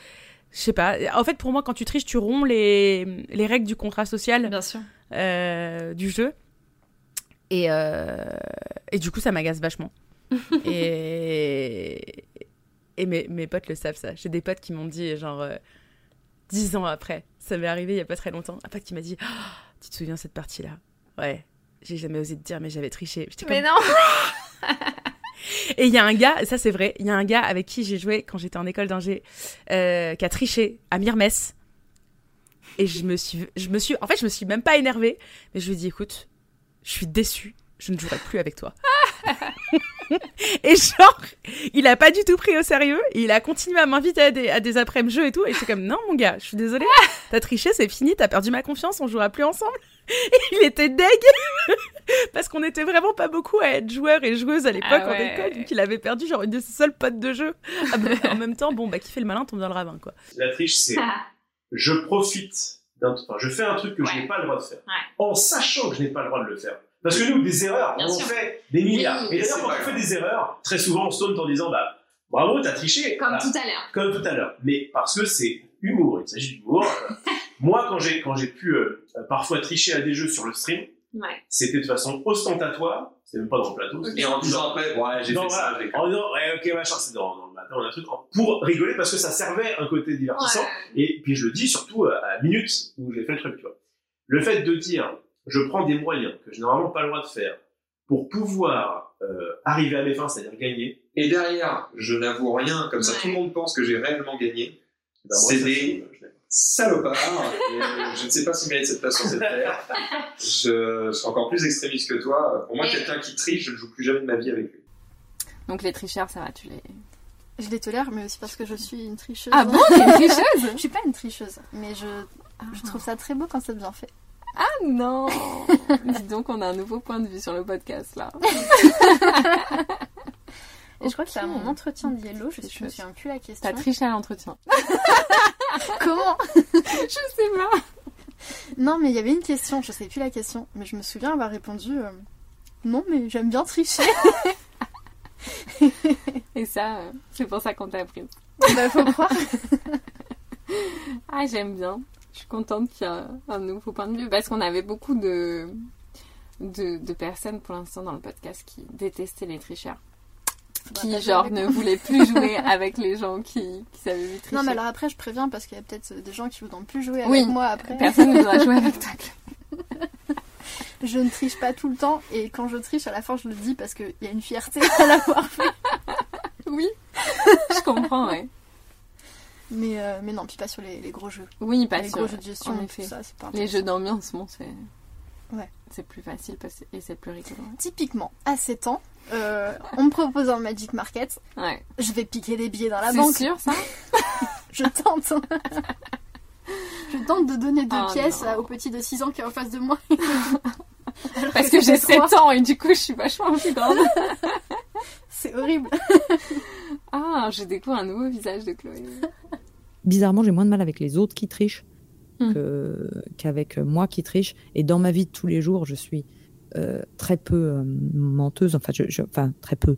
je sais pas. En fait, pour moi, quand tu triches, tu romps les, les règles du contrat social Bien sûr. euh, du jeu. Et, euh, et du coup, ça m'agace vachement. et et mes, mes potes le savent, ça. J'ai des potes qui m'ont dit, genre, euh, dix ans après, ça m'est arrivé il y a pas très longtemps, un pote qui m'a dit Ah, Tu te souviens de cette partie-là? Ouais, j'ai jamais osé te dire, mais j'avais triché. Mais non et il y a un gars, ça c'est vrai, il y a un gars avec qui j'ai joué quand j'étais en école d'ingé, euh, qui a triché à Myrmès. Et je me suis, je me suis, en fait, je me suis même pas énervée, mais je lui ai dit, écoute, je suis déçue, je ne jouerai plus avec toi. et genre, il a pas du tout pris au sérieux, et il a continué à m'inviter à des, à des après-midi jeux et tout, et j'étais comme, non mon gars, je suis désolée, t'as triché, c'est fini, t'as perdu ma confiance, on jouera plus ensemble. Et il était deg parce qu'on était vraiment pas beaucoup à être joueurs et joueuses à l'époque Ah en école, donc il avait perdu genre une de ses seules potes de jeu. Ah bah, en même temps, bon, bah qui fait le malin tombe dans le ravin quoi. La triche, c'est je profite enfin, je fais un truc que je n'ai pas le droit de faire, en sachant que je n'ai pas le droit de le faire. Parce que nous, des erreurs, Bien on sûr. fait des milliards. Oui, et d'ailleurs, quand vrai. on fait des erreurs, très souvent, on se tourne en disant, bah, bravo, t'as triché. Comme Voilà. tout à l'heure. Comme tout à l'heure. Mais parce que c'est humour, il s'agit d'humour. Moi, quand j'ai, quand j'ai pu euh, parfois tricher à des jeux sur le stream, Ouais. c'était de façon ostentatoire, c'était même pas dans le plateau. Et en disant après, ouais, j'ai Non, fait ça, voilà, En disant, ouais, ok, machin, c'est dans, dans le matin, on a un truc, pour rigoler, parce que ça servait un côté divertissant. Et puis je le dis surtout à la minute où j'ai fait le truc, tu vois. Le fait de dire, je prends des moyens que je n'ai vraiment pas le droit de faire pour pouvoir euh, arriver à mes fins, c'est-à-dire gagner. Et derrière, je n'avoue rien, comme ça tout le monde pense que j'ai réellement gagné. Ben, moi, c'est ça, des salopards. et, euh, je ne sais pas s'ils méritent cette place sur cette terre. Je, je suis encore plus extrémiste que toi. Pour moi, Et- quelqu'un qui triche, je ne joue plus jamais de ma vie avec lui. Donc les tricheurs, ça va, tu les. Je les tolère, mais aussi parce que je suis une tricheuse. Ah bon, t'es une tricheuse? Je suis pas une tricheuse, mais je, je trouve ça très beau quand c'est bien fait. Ah non Dis donc, on a un nouveau point de vue sur le podcast là. Et je crois que c'est à mon entretien de Yellow, je, je me souviens plus la question. T'as triché à l'entretien. Comment Je sais pas. Non, mais il y avait une question, je sais plus la question, mais je me souviens avoir répondu euh, non, mais j'aime bien tricher. Et ça, euh, c'est pour ça qu'on t'a appris. bah, faut croire. Ah, j'aime bien. Je suis contente qu'il y ait un, un nouveau point de vue parce qu'on avait beaucoup de, de, de personnes pour l'instant dans le podcast qui détestaient les tricheurs. Qui, Bah, genre, ne moi. voulaient plus jouer avec les gens qui, qui savaient tricher. Non, mais alors après, je préviens parce qu'il y a peut-être des gens qui voudront plus jouer avec Oui, moi après. personne ne voudra jouer avec toi. Je ne triche pas tout le temps et quand je triche, à la fin, je le dis parce qu'il y a une fierté à l'avoir fait. Oui, je comprends, ouais. Mais, euh, mais non, puis pas sur les, les gros jeux. Oui, pas les sur- gros jeux de gestion, en effet. ça, pas Les jeux d'ambiance, bon, c'est. Ouais. C'est plus facile et c'est plus rigolo. Typiquement, à 7 ans, euh, on me propose un Magic Market. Ouais. Je vais piquer des billets dans la C'est banque. sûr, ça Je tente. je tente de donner deux Oh pièces non. au petit de 6 ans qui est en face de moi. Parce que j'ai c'est 7 trois. ans et du coup, je suis vachement plus grande. C'est horrible. Ah, je découvre un nouveau visage de Chloé. Bizarrement, j'ai moins de mal avec les autres qui trichent Hmm. que- qu'avec moi qui triche. Et dans ma vie de tous les jours, je suis très peu euh, menteuse. Enfin, je, je- enfin, très peu.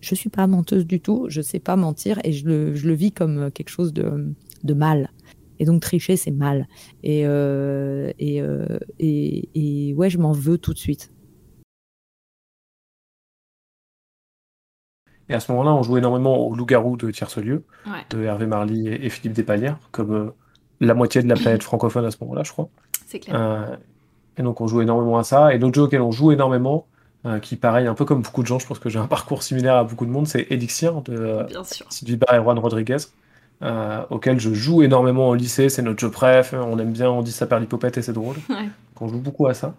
Je suis pas menteuse du tout. Je sais pas mentir et je le, je le vis comme quelque chose de, de mal. Et donc tricher, c'est mal. Et, euh, et, euh, et, et ouais, je m'en veux tout de suite. Et à ce moment-là, on jouait énormément au loup-garou de Tierce-Lieu, Ouais. de Hervé Marly et, et Philippe Despalières, comme euh, la moitié de la planète francophone à ce moment-là, je crois. C'est clair. Et donc on joue énormément à ça. Et l'autre jeu auquel on joue énormément, euh, qui, pareil, un peu comme beaucoup de gens, je pense que j'ai un parcours similaire à beaucoup de monde, c'est Elixir de euh, Bien sûr. Sylvie Barr et Juan Rodriguez, euh, auquel je joue énormément au lycée. C'est notre jeu préf. On aime bien, on dit ça perd l'hypopète et c'est drôle. Ouais. Donc, on joue beaucoup à ça.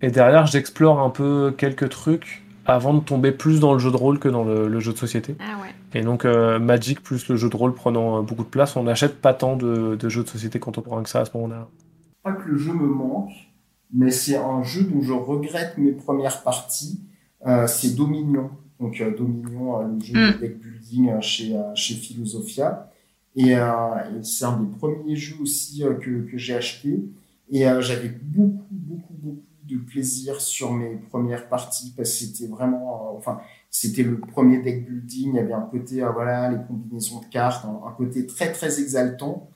Et derrière, j'explore un peu quelques trucs avant de tomber plus dans le jeu de rôle que dans le, le jeu de société. Ah ouais. Et donc, euh, Magic plus le jeu de rôle prenant euh, beaucoup de place, on n'achète pas tant de, de jeux de société contemporains que ça à ce moment-là. Pas que le jeu me manque, mais c'est un jeu dont je regrette mes premières parties. Euh, c'est Dominion. Donc euh, Dominion, euh, le jeu Mm. de deck building euh, chez, chez Philosophia. Et, euh, et c'est un des premiers jeux aussi que, que j'ai acheté. Et euh, j'avais beaucoup, beaucoup, beaucoup de plaisir sur mes premières parties parce que c'était vraiment, enfin, c'était le premier deck building. Il y avait un côté, voilà, les combinaisons de cartes, un, un côté très, très exaltant.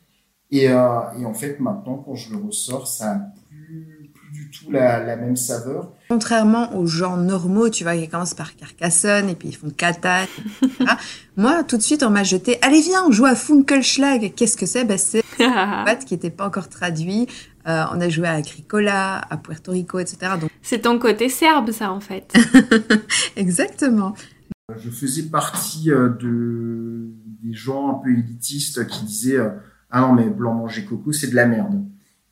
Et, euh, et en fait, maintenant, quand je le ressors, ça du tout la, la même saveur. Contrairement aux gens normaux, tu vois, qui commencent par Carcassonne et puis ils font Catan, etc. Moi, tout de suite, on m'a jeté, allez viens, on joue à Funkelschlag. Qu'est-ce que c'est? Ben, C'est un bat qui n'était pas encore traduit. Euh, on a joué à Agricola, à Puerto Rico, etc. Donc, C'est ton côté serbe, ça, en fait. exactement. Je faisais partie euh, de, des gens un peu élitistes qui disaient euh, Ah non, mais blanc manger coco, c'est de la merde.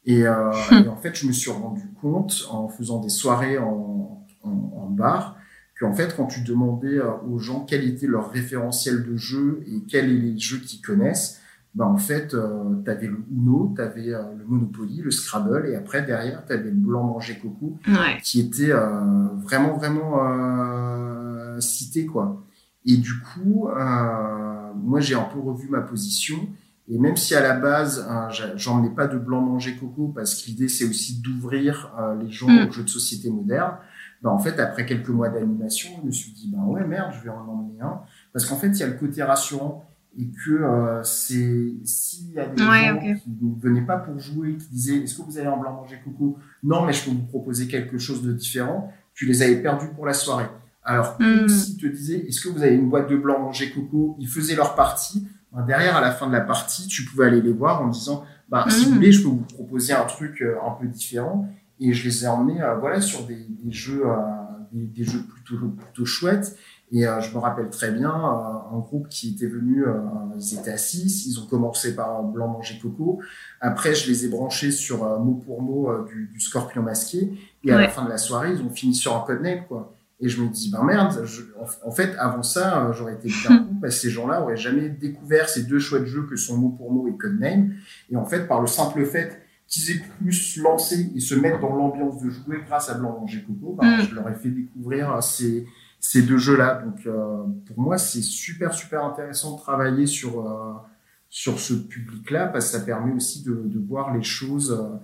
Et, euh, et en fait, je me suis rendu compte en faisant des soirées en, en, en bar qu'en fait, quand tu demandais euh, aux gens quel était leur référentiel de jeu et quels étaient les jeux qu'ils connaissent, bah en fait, euh, tu avais le Uno, tu avais le Monopoly, le Scrabble, et après, derrière, tu avais le blanc manger coco, Ouais. qui était euh, vraiment, vraiment euh, cité, quoi. Et du coup, euh, moi, j'ai un peu revu ma position. Et même si à la base, hein, j'a- j'emmenais pas de blanc manger coco, parce que l'idée, c'est aussi d'ouvrir euh, les gens Mm. aux jeux de société modernes, bah, en fait, après quelques mois d'animation, je me suis dit, bah ouais, merde, je vais en emmener un. Parce qu'en fait, il y a le côté rassurant et que euh, c'est s'il y a des Ouais, gens qui ne venaient pas pour jouer, qui disaient, est-ce que vous avez un blanc manger coco? Non, mais je peux vous proposer quelque chose de différent. Tu les avais perdus pour la soirée. Alors, Mm. s'ils te disaient, est-ce que vous avez une boîte de blanc manger coco? Ils faisaient leur partie. Derrière, à la fin de la partie, tu pouvais aller les voir en disant, bah, si Mm. vous voulez, je peux vous proposer un truc euh, un peu différent. Et je les ai emmenés, euh, voilà, sur des, des jeux, euh, des, des jeux plutôt, plutôt chouettes. Et euh, je me rappelle très bien euh, un groupe qui était venu, euh, ils étaient à 6, ils ont commencé par blanc manger coco. Après, je les ai branchés sur mot pour mot du, du scorpion masqué. Et à Ouais. la fin de la soirée, ils ont fini sur un codename, quoi. Et je me dis, ben merde, je- en, en fait, avant ça, euh, j'aurais été bien parce que ces gens-là auraient jamais découvert ces deux chouettes jeux que sont mot pour mot et codename. Et en fait, par le simple fait qu'ils aient pu se lancer et se mettre dans l'ambiance de jouer grâce à Blanc Manger Coco, ben, Mm. je leur ai fait découvrir euh, ces, ces deux jeux-là. Donc, euh, pour moi, c'est super, super intéressant de travailler sur, euh, sur ce public-là parce que ça permet aussi de, de voir les choses euh,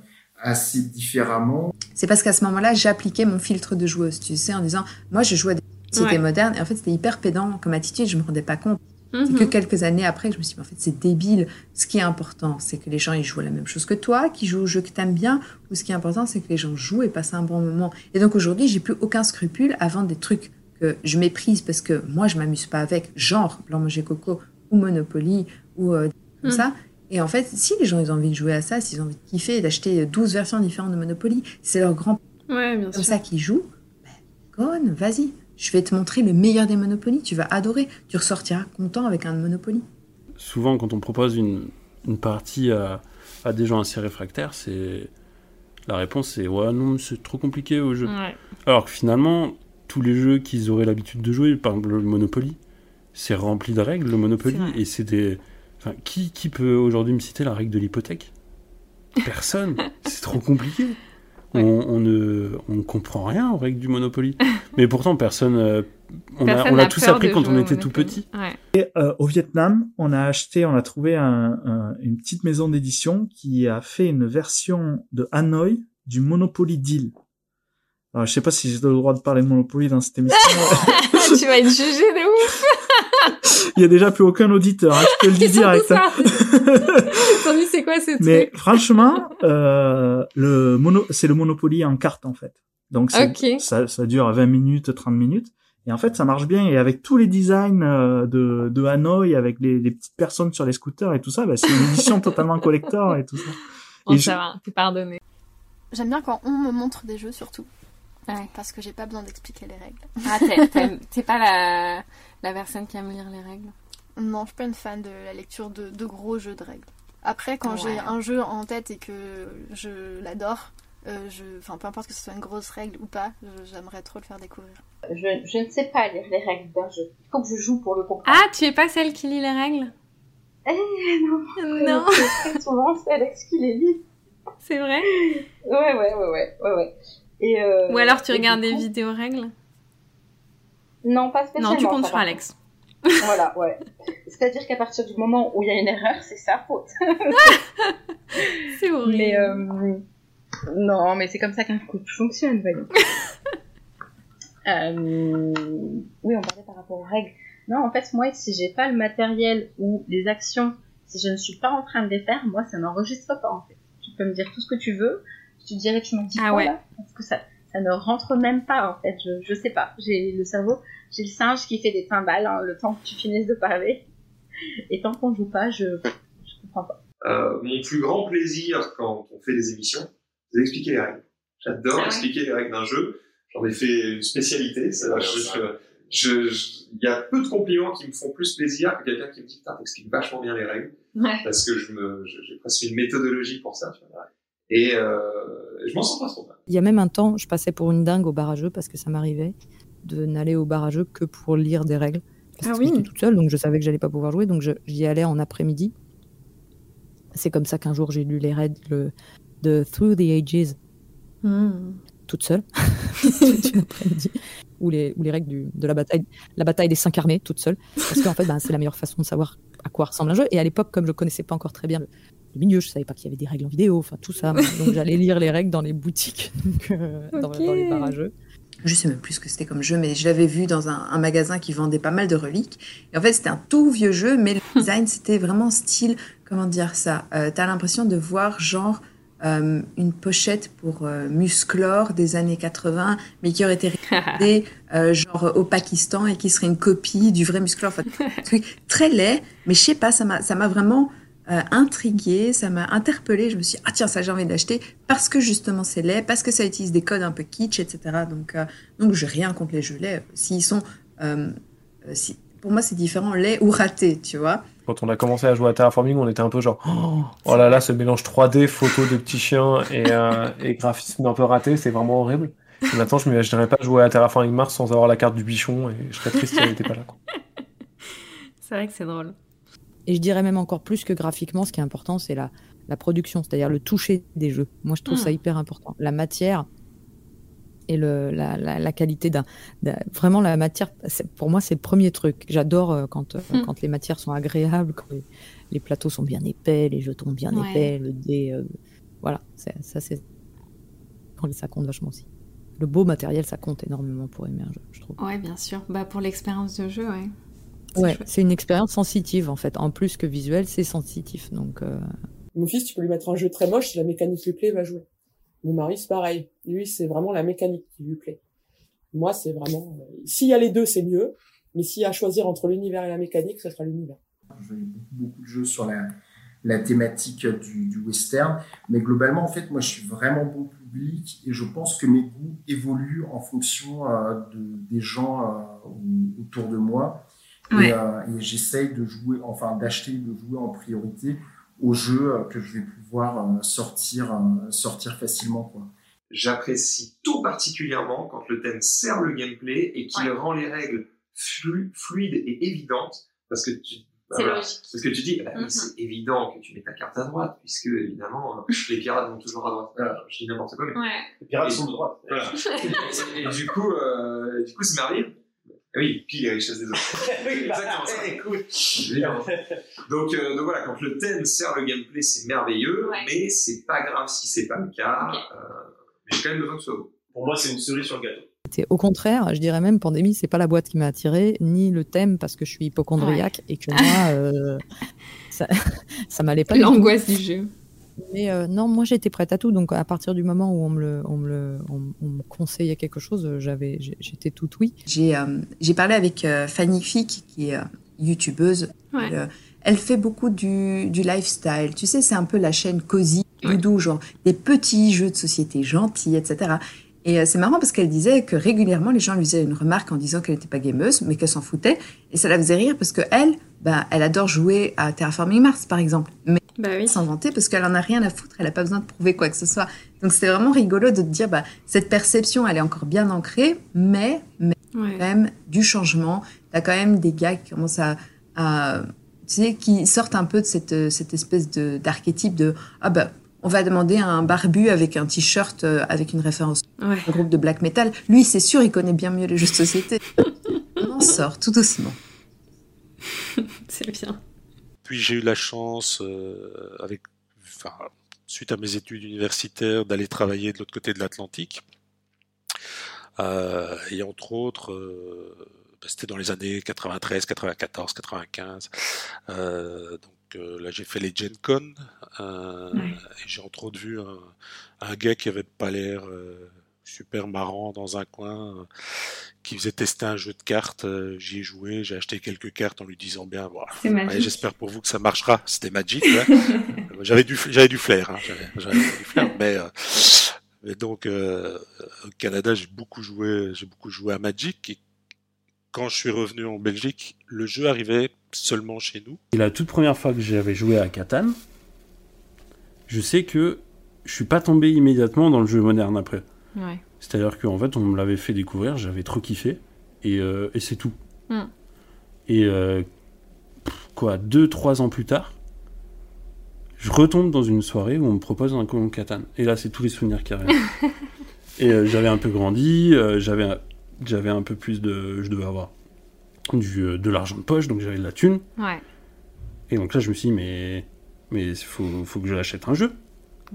assez différemment. C'est parce qu'à ce moment-là, j'appliquais mon filtre de joueuse, tu sais, en disant, moi, je jouais à des sociétés Ouais. modernes, et en fait, c'était hyper pédant comme attitude, je me rendais pas compte. C'est Mhm. que quelques années après que je me suis dit, mais en fait, c'est débile. Ce qui est important, c'est que les gens, ils jouent à la même chose que toi, qu'ils jouent au jeu que t'aimes bien, ou ce qui est important, c'est que les gens jouent et passent un bon moment. Et donc, aujourd'hui, j'ai plus aucun scrupule à vendre des trucs que je méprise parce que moi, je m'amuse pas avec, genre Blanc Manger Coco, ou Monopoly, ou euh, comme Mhm. ça. Et en fait, si les gens, ils ont envie de jouer à ça, s'ils ont envie de kiffer, et d'acheter 12 versions différentes de Monopoly, c'est leur grand Ouais, bien comme sûr. ça qu'ils jouent, ben, vas-y. Je vais te montrer le meilleur des Monopoly. Tu vas adorer. Tu ressortiras content avec un Monopoly. Souvent, quand on propose une, une partie à, à des gens assez réfractaires, c'est la réponse c'est ouais non c'est trop compliqué au jeu. Ouais. Alors que finalement, tous les jeux qu'ils auraient l'habitude de jouer, par exemple le Monopoly, c'est rempli de règles le Monopoly et c'est des. Enfin, qui, qui peut aujourd'hui me citer la règle de l'hypothèque? Personne. c'est trop compliqué. On, on ne, on ne comprend rien aux règles du Monopoly. Mais pourtant, personne. euh, on a- Personne on tous appris quand on au était tout petit. Ouais. Et, euh, au Vietnam, on a acheté, on a trouvé un- un- une petite maison d'édition qui a fait une version de Hanoi du Monopoly Deal. Alors, je sais pas si j'ai le droit de parler de Monopoly dans cette émission. tu vas être jugé de ouf. Il y a déjà plus aucun auditeur, hein, je te le dis direct. hein. c'est quoi ce Mais truc? franchement, euh, le mono, c'est le Monopoly en carte en fait. Donc ça, ça dure 20 minutes, 30 minutes. Et en fait, ça marche bien. Et avec tous les designs euh, de, de Hanoï, avec les, les petites personnes sur les scooters et tout ça, bah, c'est une édition totalement collector et tout ça. Bon, Et ça je- va, t'es pardonné. J'aime bien quand on me montre des jeux surtout. Parce que j'ai pas besoin d'expliquer les règles. Ah, t'es- pas la, la personne qui aime lire les règles Non, je suis pas une fan de la lecture de, de gros jeux de règles. Après, quand Ouais. j'ai un jeu en tête et que je l'adore, euh, je... enfin, peu importe que ce soit une grosse règle ou pas, j'aimerais trop le faire découvrir. Je, je ne sais pas lire les règles d'un jeu. Il faut que je joue pour le comprendre. Ah, tu es pas celle qui lit les règles? Eh non. Non. C'est très souvent c'est Alex qui les lit. C'est vrai? Ouais, ouais, ouais, ouais, ouais, ouais. Et euh, Ou alors tu regardes des coup- vidéos règles Non, pas spécialement. Non, tu comptes sur Alex. Voilà, ouais. C'est-à-dire qu'à partir du moment où il y a une erreur, c'est sa faute. C'est horrible. Mais euh, non, mais c'est comme ça qu'un couple fonctionne, voyons. Euh, oui, on parlait par rapport aux règles. Non, en fait, moi, si j'ai pas le matériel ou les actions, si je ne suis pas en train de les faire, moi, ça n'enregistre pas, en fait. Tu peux me dire tout ce que tu veux, je te dirais, tu m'en dis Ah quoi, ouais. là Parce que ça, ça ne rentre même pas, en fait. Je, je sais pas. J'ai le cerveau, j'ai le singe qui fait des timbales, hein, le temps que tu finisses de parler. Et tant qu'on joue pas, je, je comprends pas. Euh, mon plus grand plaisir quand on fait des émissions, c'est d'expliquer les règles. J'adore Ah ouais. expliquer les règles d'un jeu. J'en ai fait une spécialité. Ça, je, il y a peu de compliments qui me font plus plaisir que quelqu'un qui me dit putain t'expliques vachement bien les règles Ouais. parce que je me j'ai presque une méthodologie pour ça tu vois. Et euh, je m'en sens pas trop mal Il y a même un temps, je passais pour une dingue au barrageux parce que ça m'arrivait de n'aller au barrageux que pour lire des règles. Parce Ah que oui. J'étais toute seule, donc je savais que j'allais pas pouvoir jouer, donc je- j'y allais en après-midi. C'est comme ça qu'un jour j'ai lu les règles de Through the Ages Hmm. toute seule, toute une après-midi, ou les, ou les règles du- de la bataille, la bataille des cinq armées toute seule, parce qu'en fait ben, c'est la meilleure façon de savoir à quoi ressemble un jeu. Et à l'époque, comme je connaissais pas encore très bien le, le milieu, je savais pas qu'il y avait des règles en vidéo, enfin tout ça, donc j'allais lire les règles dans les boutiques, donc, euh, dans, Ok. dans les barrageux. Je sais même plus ce que c'était comme jeu, mais je l'avais vu dans un, un magasin qui vendait pas mal de reliques. Et en fait, c'était un tout vieux jeu, mais le design, c'était vraiment style, comment dire ça euh, T'as l'impression de voir genre euh, une pochette pour euh, Musclor des années 80, mais qui aurait été réalisée euh, genre au Pakistan et qui serait une copie du vrai Musclor. Enfin, truc très laid, mais je sais pas, ça m'a ça m'a vraiment euh, intriguée, ça m'a interpellée. Je me suis dit, ah tiens, ça j'ai envie d'acheter parce que justement c'est laid, parce que ça utilise des codes un peu kitsch, etc. Donc, euh, donc j'ai rien contre les jeux laids. S'ils sont. euh, euh, si, pour moi, c'est différent, laid ou raté, tu vois. Quand on a commencé à jouer à Terraforming, on était un peu genre oh, oh là là, ce mélange 3D, photo de petits chiens et, euh, et graphisme un peu raté, c'est vraiment horrible. Et maintenant, je m'imaginerais pas jouer à Terraforming Mars sans avoir la carte du bichon et je serais triste si elle n'était pas là. C'est vrai que c'est drôle. Et je dirais même encore plus que graphiquement, ce qui est important, c'est la, la production, c'est-à-dire le toucher des jeux. Moi, je trouve ça hyper important. La matière et le, la, la, la qualité d'un. Vraiment, la matière, pour moi, c'est le premier truc. J'adore euh, quand, euh, Mm. quand les matières sont agréables, quand les, les plateaux sont bien épais, les jetons bien Ouais. épais, le dé. euh, voilà, ça, c'est. Ça compte vachement aussi. Le beau matériel, ça compte énormément pour aimer un jeu, je trouve. Ouais, bien sûr. Bah, pour l'expérience de jeu, ouais. C'est Ouais, c'est une expérience sensitive en fait. En plus que visuel, c'est sensitif. Donc. euh, Mon fils, tu peux lui mettre un jeu très moche, si la mécanique lui plaît, il va jouer. Mon mari, c'est pareil. Lui, c'est vraiment la mécanique qui lui plaît. Moi, c'est vraiment... euh, S'il y a les deux, c'est mieux. Mais s'il y a à choisir entre l'univers et la mécanique, ce sera l'univers. Je joue beaucoup, beaucoup de jeux sur la, la thématique du, du western. Mais globalement, en fait, moi, je suis vraiment bon public et je pense que mes goûts évoluent en fonction euh, de, des gens euh, au- autour de moi. Ouais. Et, euh, et j'essaye de jouer, enfin, d'acheter, de jouer en priorité aux jeux euh, que je vais pouvoir euh, sortir, euh, sortir facilement, quoi. J'apprécie tout particulièrement quand le thème sert le gameplay et qu'il rend les règles flu- fluides et évidentes parce que tu bah C'est voilà. logique. Parce que tu dis, bah oui, Mhm. c'est évident que tu mets ta carte à droite, puisque évidemment, les pirates vont toujours à droite. Voilà, je dis n'importe quoi, mais. Ouais. Les pirates sont de droite. Voilà. et, et du coup, euh, du coup, c'est merveilleux. Ah Oui, puis les richesses des autres. Bah, Exactement ça. Évidemment. Donc, euh, donc voilà, quand le thème sert le gameplay, c'est merveilleux, mais c'est pas grave si c'est pas le cas. Euh, mais j'ai quand même besoin que ce soit beau. Pour moi, c'est une cerise sur le gâteau. Au contraire, je dirais même pandémie, c'est pas la boîte qui m'a attiré, ni le thème parce que je suis hypochondriaque et que moi, euh, ça, ça m'allait pas. L'angoisse du jeu. Mais euh, non, moi j'étais prête à tout, donc à partir du moment où on me le, on me le, on, on me conseillait quelque chose, euh, j'avais, j'étais tout oui. J'ai euh, j'ai parlé avec euh, Fanny Fick, qui est euh, youtubeuse. Ouais. Elle, elle fait beaucoup du, du lifestyle. Tu sais, c'est un peu la chaîne cosy, doudou, genre des petits jeux de société gentils, etc. Et c'est marrant parce qu'elle disait que régulièrement les gens lui faisaient une remarque en disant qu'elle n'était pas gameuse, mais qu'elle s'en foutait. Et ça la faisait rire parce que elle, ben, elle adore jouer à Terraforming Mars, par exemple. Mais bah oui. vanter parce qu'elle en a rien à foutre, elle a pas besoin de prouver quoi que ce soit. Donc c'était vraiment rigolo de te dire, bah, cette perception, elle est encore bien ancrée, mais, mais Ouais. quand même du changement. T'as quand même des gars qui commencent à, à tu sais, qui sortent un peu de cette, euh, cette espèce de d'archétype de ah bah on va demander à un barbu avec un t-shirt euh, avec une référence Ouais. au groupe de black metal. Lui, c'est sûr, il connaît bien mieux les jeux de société. on en sort tout doucement. C'est bien. Puis j'ai eu la chance, euh, avec, enfin, suite à mes études universitaires, d'aller travailler de l'autre côté de l'Atlantique. Euh, et entre autres, euh, bah, c'était dans les années 93, 94, 95. Euh, donc là, j'ai fait les Gen Con. Et j'ai entre autres vu un, un gars qui avait pas l'air super marrant dans un coin, euh, qui faisait tester un jeu de cartes. euh, J'y ai joué, j'ai acheté quelques cartes en lui disant bien, magique. ouais, j'espère pour vous que ça marchera. C'était magique. ouais. Euh, j'avais du, j'avais du flair, hein, j'avais, du flair, mais, euh, mais donc euh, au Canada, j'ai beaucoup joué, j'ai beaucoup joué à Magic. Et quand je suis revenu en Belgique, le jeu arrivait seulement chez nous. Et la toute première fois que j'avais joué à Catan, je sais que je suis pas tombé immédiatement dans le jeu moderne après. Ouais. C'est-à-dire qu'en fait, on me l'avait fait découvrir, j'avais trop kiffé, et, euh, et c'est tout. Mm. Et euh, quoi, deux, trois ans plus tard, je retombe dans une soirée où on me propose un colon Catan. Et là, c'est tous les souvenirs qui arrivent. et euh, j'avais un peu grandi, j'avais, un- j'avais un peu plus de. Je devais avoir du, de l'argent de poche, donc j'avais de la thune. Ouais. Et donc là, je me suis dit, mais mais il faut, faut que je l'achète un jeu.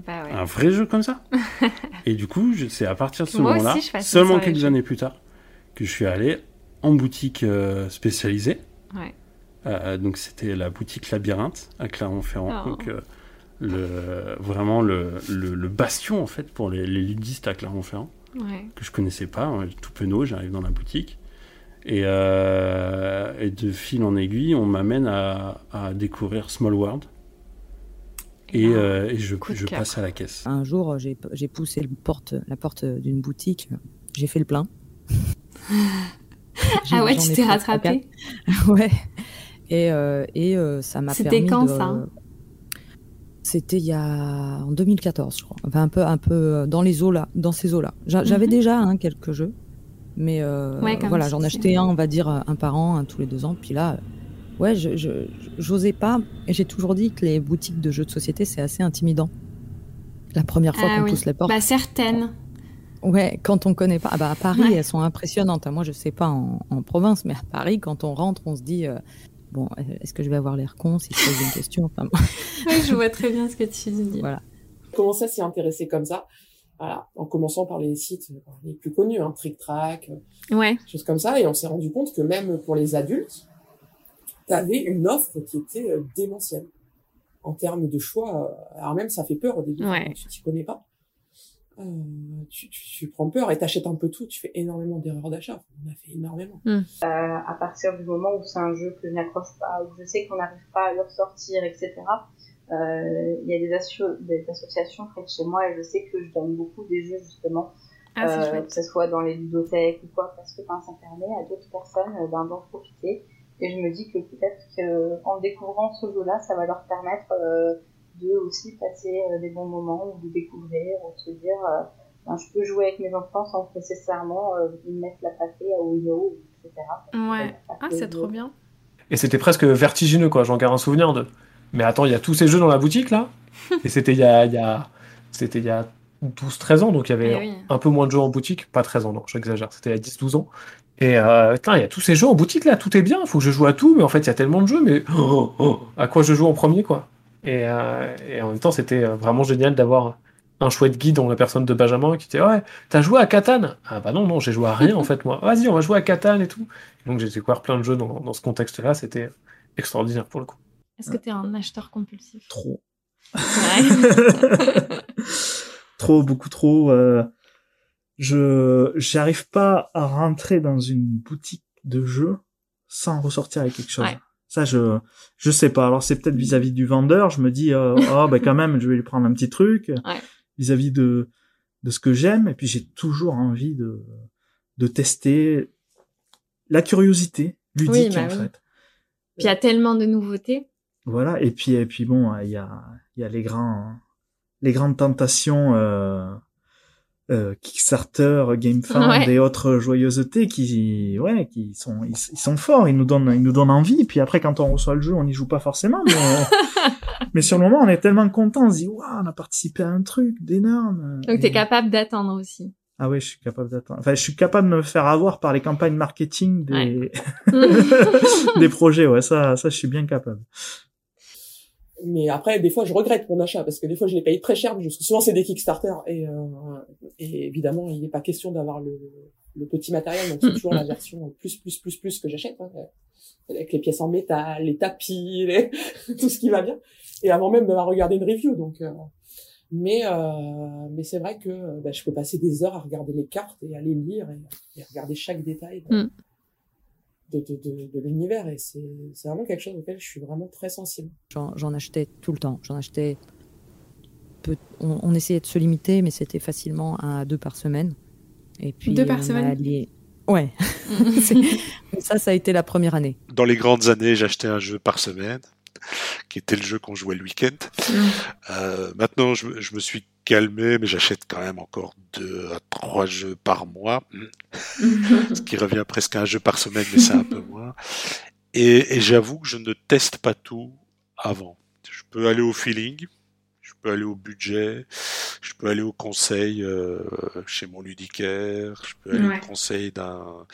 Bah ouais. Un vrai jeu comme ça. et du coup, c'est à partir de ce moment-là, seulement quelques années plus tard, que je suis allé en boutique euh, spécialisée. Ouais. Euh, donc c'était la boutique Labyrinthe à Clermont-Ferrand. Oh. Donc euh, le, vraiment le, le, le bastion en fait pour les, les ludistes à Clermont-Ferrand Ouais. que je connaissais pas, hein, tout penaud, j'arrive dans la boutique. Et, euh, et de fil en aiguille, on m'amène à, à découvrir Small World. Et, euh, et je, passe à la caisse. Un jour, j'ai poussé le porte, la porte d'une boutique, j'ai fait le plein. Ah ouais, tu t'es 3-4. Ouais. Et, euh, et euh, ça m'a C'était permis quand, de- ça? C'était il y a en 2014, je crois. Enfin un peu, un peu dans les eaux là, dans ces eaux là. J'avais Mhm. déjà hein, quelques jeux, mais euh, Ouais, voilà, j'en achetais un, on va dire un par an, un tous les deux ans. Puis là, ouais, je, je- j'osais pas. Et j'ai toujours dit que les boutiques de jeux de société c'est assez intimidant. La première fois Ah qu'on oui. pousse les portes. Bah certaines. Ouais, quand on connaît pas. Ah bah à Paris, Ouais. elles sont impressionnantes. Moi, je sais pas en, en province, mais à Paris, quand on rentre, on se dit euh, bon, est-ce que je vais avoir l'air con si je pose une question? Enfin. Oui, je vois très bien ce que tu dis. Voilà. commencé à s'y intéresser comme ça? Voilà, en commençant par les sites les plus connus, hein, Trick Track, euh, Ouais. choses comme ça, et on s'est rendu compte que même pour les adultes, t'avais une offre qui était euh, démentielle en termes de choix. euh, Alors même ça fait peur au début Ouais. tu t'y connais pas. Euh, tu, tu, tu prends peur et t'achètes un peu tout. Tu fais énormément d'erreurs d'achat. On a fait énormément. Euh, à partir du moment où c'est un jeu que je n'accroche pas, où je sais qu'on n'arrive pas à le ressortir, etc. euh, Il y a des, asso- des associations près de chez moi et je sais que je donne beaucoup des jeux justement, Ah, euh, que ce soit dans les ludothèques ou quoi, parce que ben, ça permet à d'autres personnes euh, ben, d'en profiter. Et je me dis que peut-être qu'en découvrant ce jeu-là, ça va leur permettre euh, de aussi passer euh, des bons moments ou de découvrir ou de se dire euh, ben, je peux jouer avec mes enfants sans nécessairement euh, mettre la pâtée à Oyo, etc. Ouais. Ah, c'est trop bien. Et c'était presque vertigineux, quoi. J'en garde un souvenir de. Mais attends, il y a tous ces jeux dans la boutique, là? Et c'était il y a, il y a... C'était il y a 12-13 ans, donc il y avait Eh oui. un peu moins de jeux en boutique. Pas 13 ans, non, j'exagère. C'était il y a 10-12 ans. Et euh, putain, il y a tous ces jeux en boutique, là. Tout est bien. Il faut que je joue à tout. Mais en fait, il y a tellement de jeux. Mais oh, oh, à quoi je joue en premier, quoi et, euh, et en même temps, c'était euh, vraiment génial d'avoir un chouette guide dans la personne de Benjamin qui disait Ouais, t'as joué à Catan? Ah bah non, non, j'ai joué à rien en fait, moi. Vas-y, on va jouer à Catan et tout. Donc j'ai découvert plein de jeux dans, dans ce contexte-là, c'était extraordinaire pour le coup. Est-ce que t'es un acheteur compulsif? Trop. Ouais. trop, beaucoup trop. euh, je j'arrive pas à rentrer dans une boutique de jeux sans ressortir avec quelque chose. Ouais. Ça, je je sais pas. Alors c'est peut-être vis-à-vis du vendeur. Je me dis, euh, oh ben quand même, je vais lui prendre un petit truc. Ouais. Vis-à-vis de de ce que j'aime, et puis j'ai toujours envie de, de tester la curiosité ludique Oui, bah en oui. fait. Puis il y a tellement de nouveautés. Voilà, et puis et puis bon, il y a il y a les grands les grandes tentations euh, euh, Kickstarter, GameFound Ouais. et autres joyeusetés qui ouais qui sont ils, ils sont forts, ils nous donnent ils nous donnent envie. Puis après quand on reçoit le jeu, on n'y joue pas forcément, mais mais sur le moment on est tellement content, on se dit waouh on a participé à un truc d'énorme. Donc t'es Et- capable d'attendre aussi. ah oui, je suis capable d'attendre. Enfin, je suis capable de me faire avoir par les campagnes marketing des des projets. Ouais, ça, ça, je suis bien capable. Mais après, des fois, je regrette mon achat parce que des fois, je les paye très cher. parce que souvent, c'est des Kickstarter et, euh, et évidemment, il n'est pas question d'avoir le, le petit matériel. Donc, c'est toujours la version plus, plus, plus, plus que j'achète. hein, avec les pièces en métal, les tapis, les... tout ce qui va bien. Et avant même d'avoir regardé une review. Donc, euh, mais euh, mais c'est vrai que euh, bah, je peux passer des heures à regarder les cartes et à les lire et, et regarder chaque détail Mm. De, de, de- de l'univers. Et c'est vraiment quelque chose auquel je suis vraiment très sensible. J'en achetais tout le temps. J'en achetais. peu- On, on essayait de se limiter, mais c'était facilement à deux par semaine. Et puis Deux par on a semaine allié- Ouais. C'est- ça, ça a été la première année. Dans les grandes années, j'achetais un jeu par semaine, qui était le jeu qu'on jouait le week-end. Euh, maintenant, je me suis calmé, mais j'achète quand même encore deux à trois jeux par mois, ce qui revient presque à un jeu par semaine, mais c'est un peu moins. Et, et j'avoue que je ne teste pas tout avant. Je peux aller au feeling, je peux aller au budget, je peux aller au conseil euh, chez mon ludicaire, je peux aller Ouais. au conseil d'un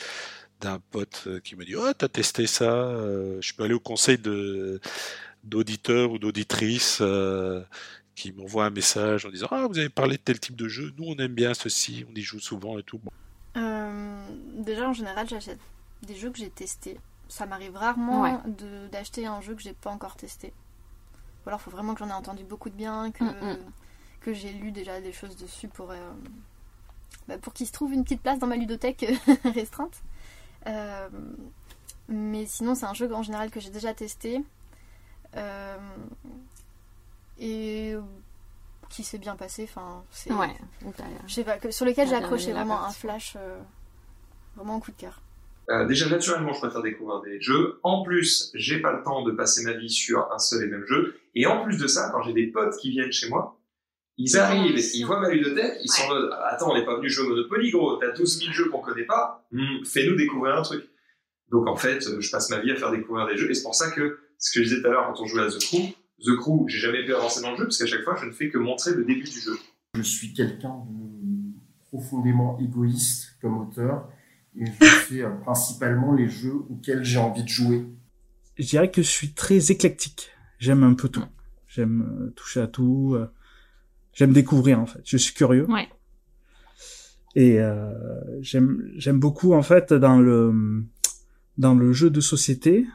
d'un pote euh, qui me dit oh t'as testé ça Euh, je peux aller au conseil de d'auditeurs ou d'auditrices euh, qui m'envoient un message en disant ah vous avez parlé de tel type de jeu nous on aime bien ceci on y joue souvent et tout Bon. Euh, déjà, en général, j'achète des jeux que j'ai testés. Ça m'arrive rarement Ouais. de- d'acheter un jeu que j'ai pas encore testé. Ou alors, il faut vraiment que j'en ai entendu beaucoup de bien, que, Mm, que j'ai lu déjà des choses dessus pour, euh, bah, pour qu'il se trouve une petite place dans ma ludothèque restreinte. Euh, mais sinon, c'est un jeu en général que j'ai déjà testé. Euh, et qui s'est bien passé. Enfin, c'est. Ouais. Je sais pas, que, sur lequel j'ai accroché vraiment un flash. euh, vraiment un coup de cœur. Euh, déjà, naturellement, je préfère découvrir des jeux. En plus, j'ai pas le temps de passer ma vie sur un seul et même jeu. Et en plus de ça, quand j'ai des potes qui viennent chez moi, ils arrivent, ils voient ma ludothèque, ils sont en mode, attends, on n'est pas venu jouer au Monopoly, gros, t'as 12 000 jeux qu'on connaît pas, Hmm, fais-nous découvrir un truc. Donc en fait, euh, je passe ma vie à faire découvrir des jeux, et c'est pour ça que, ce que je disais tout à l'heure quand on jouait à The Crew, The Crew, j'ai jamais pu avancer dans le jeu, parce qu'à chaque fois, je ne fais que montrer le début du jeu. Je suis quelqu'un de profondément égoïste comme auteur et je fais euh, principalement les jeux auxquels j'ai envie de jouer. Je dirais que je suis très éclectique. J'aime un peu tout. J'aime euh, toucher à tout. euh, J'aime découvrir en fait. Je suis curieux. Ouais. Et euh, j'aime j'aime beaucoup en fait dans le dans le jeu de société.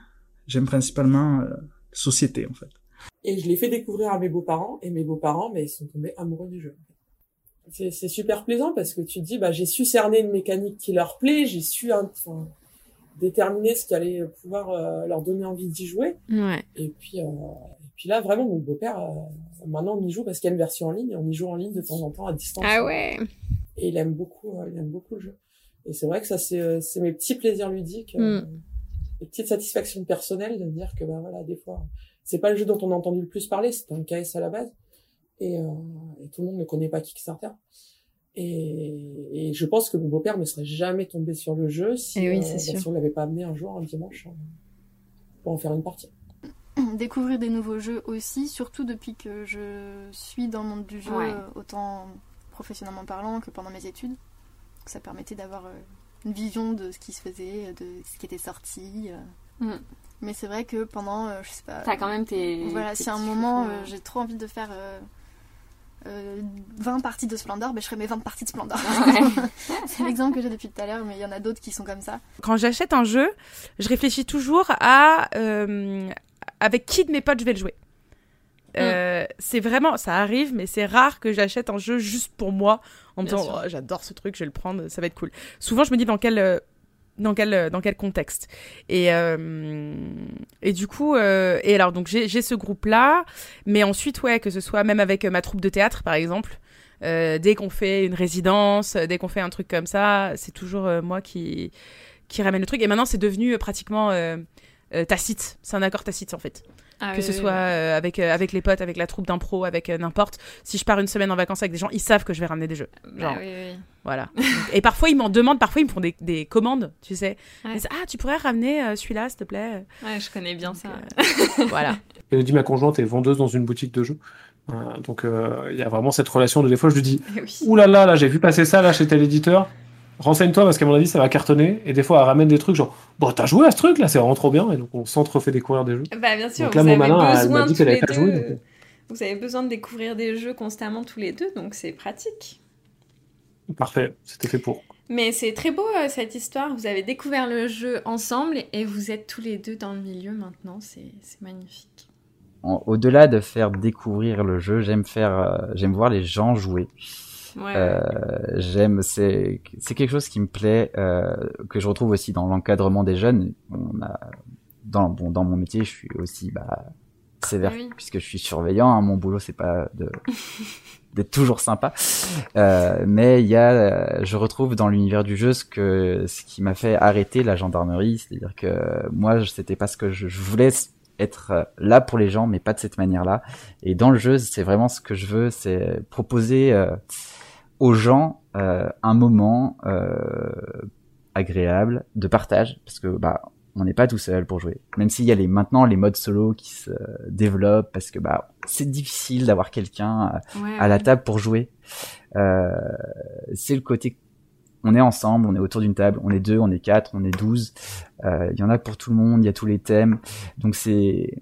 J'aime principalement euh, société en fait. Et je l'ai fait découvrir à mes beaux-parents, et mes beaux-parents, mais ils sont tombés amoureux du jeu. C'est c'est super plaisant parce que tu te dis, bah, j'ai su cerner une mécanique qui leur plaît, j'ai su enfin, déterminer ce qui allait pouvoir euh, leur donner envie d'y jouer. Ouais. Et puis, euh, et puis là, vraiment, mon beau-père, euh, maintenant, on y joue parce qu'il y a une version en ligne, on y joue en ligne de temps en temps à distance. Ah ouais. Et il aime beaucoup, euh, il aime beaucoup le jeu. Et c'est vrai que ça, c'est, euh, c'est mes petits plaisirs ludiques, euh, Mm. les petites satisfactions personnelles de me dire que, bah voilà, des fois, c'est pas le jeu dont on a entendu le plus parler, c'est un KS à la base. Et, euh, et tout le monde ne connaît pas Kickstarter. Et, et je pense que mon beau-père ne serait jamais tombé sur le jeu si, Eh oui, euh, c'est bah, sûr. si on l'avait pas amené un jour, un dimanche, euh, pour en faire une partie. Découvrir des nouveaux jeux aussi, surtout depuis que je suis dans le monde du jeu, Ouais. autant professionnellement parlant que pendant mes études. Ça permettait d'avoir une vision de ce qui se faisait, de ce qui était sorti. Euh. Mm. Mais c'est vrai que pendant, euh, je sais pas. T'as quand même tes- Voilà, tes si à un moment euh, hein. j'ai trop envie de faire euh, euh, 20 parties de Splendor, ben, je ferai mes 20 parties de Splendor. c'est l'exemple que j'ai depuis tout à l'heure, mais il y en a d'autres qui sont comme ça. Quand j'achète un jeu, je réfléchis toujours à euh, avec qui de mes potes je vais le jouer. Euh, C'est vraiment, ça arrive, mais c'est rare que j'achète un jeu juste pour moi en me Bien disant sûr. Oh, j'adore ce truc, je vais le prendre, ça va être cool. Souvent, je me dis dans quel euh, dans quel euh, dans quel contexte. Et euh, et du coup, euh, et alors donc j'ai ce groupe là, mais ensuite ouais que ce soit même avec ma troupe de théâtre par exemple. Dès qu'on fait une résidence, dès qu'on fait un truc comme ça, c'est toujours moi qui, qui ramène le truc. Et maintenant, c'est devenu pratiquement tacite. C'est un accord tacite, en fait. Ah que oui, ce oui, soit oui. euh, avec, euh, avec les potes, avec la troupe d'impro, avec euh, n'importe. Si je pars une semaine en vacances avec des gens, ils savent que je vais ramener des jeux. Bah Genre, oui, oui. Voilà. Et parfois, ils m'en demandent, parfois, ils me font des, des commandes, tu sais. Ils disent, ah, tu pourrais ramener euh, celui-là, s'il te plaît Ouais, je connais bien ça. Voilà. Elodie, ma conjointe, est vendeuse dans une boutique de jeux. Euh, donc, euh, il y a vraiment cette relation de des fois, je lui dis là là, là, j'ai vu passer ça là chez tel éditeur. Renseigne-toi parce qu'à mon avis, ça va cartonner. Et des fois, elle ramène des trucs genre Bon, t'as joué à ce truc là, c'est vraiment trop bien. Et donc, on s'entrefait découvrir des jeux. Bah bien sûr, Donc vous là, mon avez malin, elle besoin m'a dit tous qu'elle avait les pas joué. deux- donc, Vous avez besoin de découvrir des jeux constamment tous les deux, donc c'est pratique. euh, Parfait, c'était fait pour. Mais c'est très beau euh, cette histoire. Vous avez découvert le jeu ensemble et vous êtes tous les deux dans le milieu maintenant. C'est c'est magnifique. Au-delà de faire découvrir le jeu, j'aime faire, euh, j'aime voir les gens jouer. Ouais, Euh, j'aime, c'est, c'est quelque chose qui me plaît, euh, que je retrouve aussi dans l'encadrement des jeunes. On a, dans, bon, dans mon métier, je suis aussi bah, sévère oui. puisque je suis surveillant. hein. Mon boulot, c'est pas de d'être toujours sympa, Euh, mais il y a, euh, je retrouve dans l'univers du jeu ce que ce qui m'a fait arrêter la gendarmerie, c'est-à-dire que moi, c'était pas ce que je, je voulais être euh, là pour les gens, mais pas de cette manière-là. Et dans le jeu, c'est vraiment ce que je veux, c'est proposer euh, aux gens euh, un moment euh, agréable de partage, parce que bah on n'est pas tout seul pour jouer. Même s'il y a les maintenant les modes solo qui se développent, parce que bah c'est difficile d'avoir quelqu'un à, Ouais, à la table pour jouer. Euh, c'est le côté on est ensemble, on est autour d'une table, on est deux, on est quatre, on est douze. Euh, Il y en a pour tout le monde, il y a tous les thèmes. Donc c'est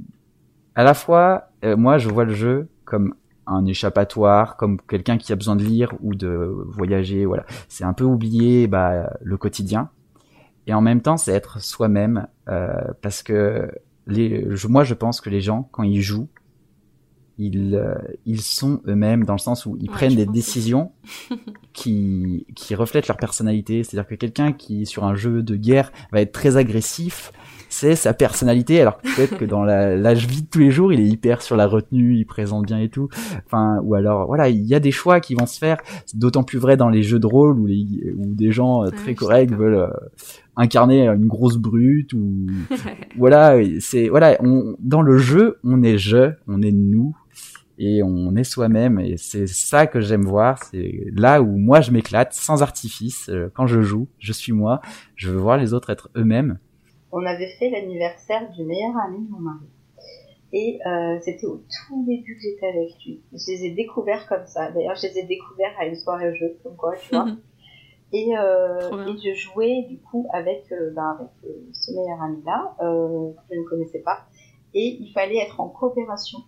à la fois, euh, moi je vois le jeu comme un échappatoire, comme quelqu'un qui a besoin de lire ou de voyager. Voilà, c'est un peu oublier bah, le quotidien. Et en même temps, c'est être soi-même euh, parce que les, moi je pense que les gens quand ils jouent, ils euh, ils sont eux-mêmes dans le sens où ils Ouais, prennent des décisions qui qui reflètent leur personnalité. C'est-à-dire que quelqu'un qui sur un jeu de guerre va être très agressif, c'est sa personnalité. Alors peut-être que dans la l'âge vie de tous les jours, il est hyper sur la retenue, il présente bien et tout. Enfin, ou alors voilà, il y a des choix qui vont se faire. C'est d'autant plus vrai dans les jeux de rôle où les où des gens euh, très corrects veulent euh, incarner une grosse brute ou voilà, c'est voilà, on, dans le jeu, on est je, on est nous et on est soi-même et c'est ça que j'aime voir, c'est là où moi je m'éclate sans artifice Euh, quand je joue, je suis moi, je veux voir les autres être eux-mêmes. On avait fait l'anniversaire du meilleur ami de mon mari. Et euh, c'était au tout début que j'étais avec lui. Je les ai découverts comme ça. D'ailleurs, je les ai découverts à une soirée jeu, comme quoi, tu vois. Et, euh, et je jouais du coup avec, euh, ben, avec euh, ce meilleur ami-là, que je ne connaissais pas. Et il fallait être en coopération.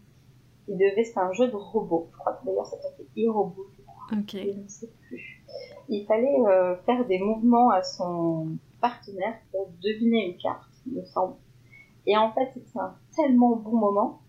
Il devait, c'était un jeu de robot. Je crois que d'ailleurs ça s'appelait e-robot. Ok. Je ne sais plus. Il fallait faire des mouvements à son partenaire pour deviner une carte, il me semble. Et en fait, c'était un tellement bon moment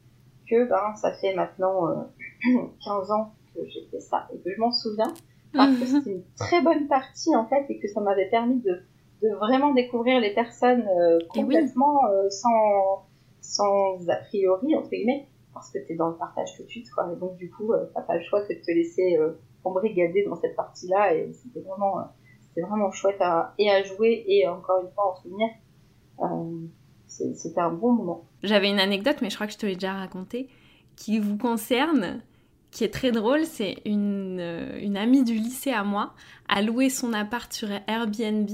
que ben, ça fait maintenant euh, 15 ans que j'ai fait ça et que je m'en souviens parce que c'était une très bonne partie en fait et que ça m'avait permis de, de vraiment découvrir les personnes euh, oui. complètement euh, sans, sans a priori entre guillemets parce que t'es dans le partage tout de suite quoi et donc du coup euh, t'as pas le choix que de te laisser embrigader dans cette partie là et c'était vraiment c'était vraiment chouette à, et à jouer et encore une fois en souvenir euh, c'était un bon moment J'avais une anecdote, mais je crois que je te l'ai déjà racontée, qui vous concerne, qui est très drôle. C'est une, euh, une amie du lycée à moi a loué son appart sur Airbnb.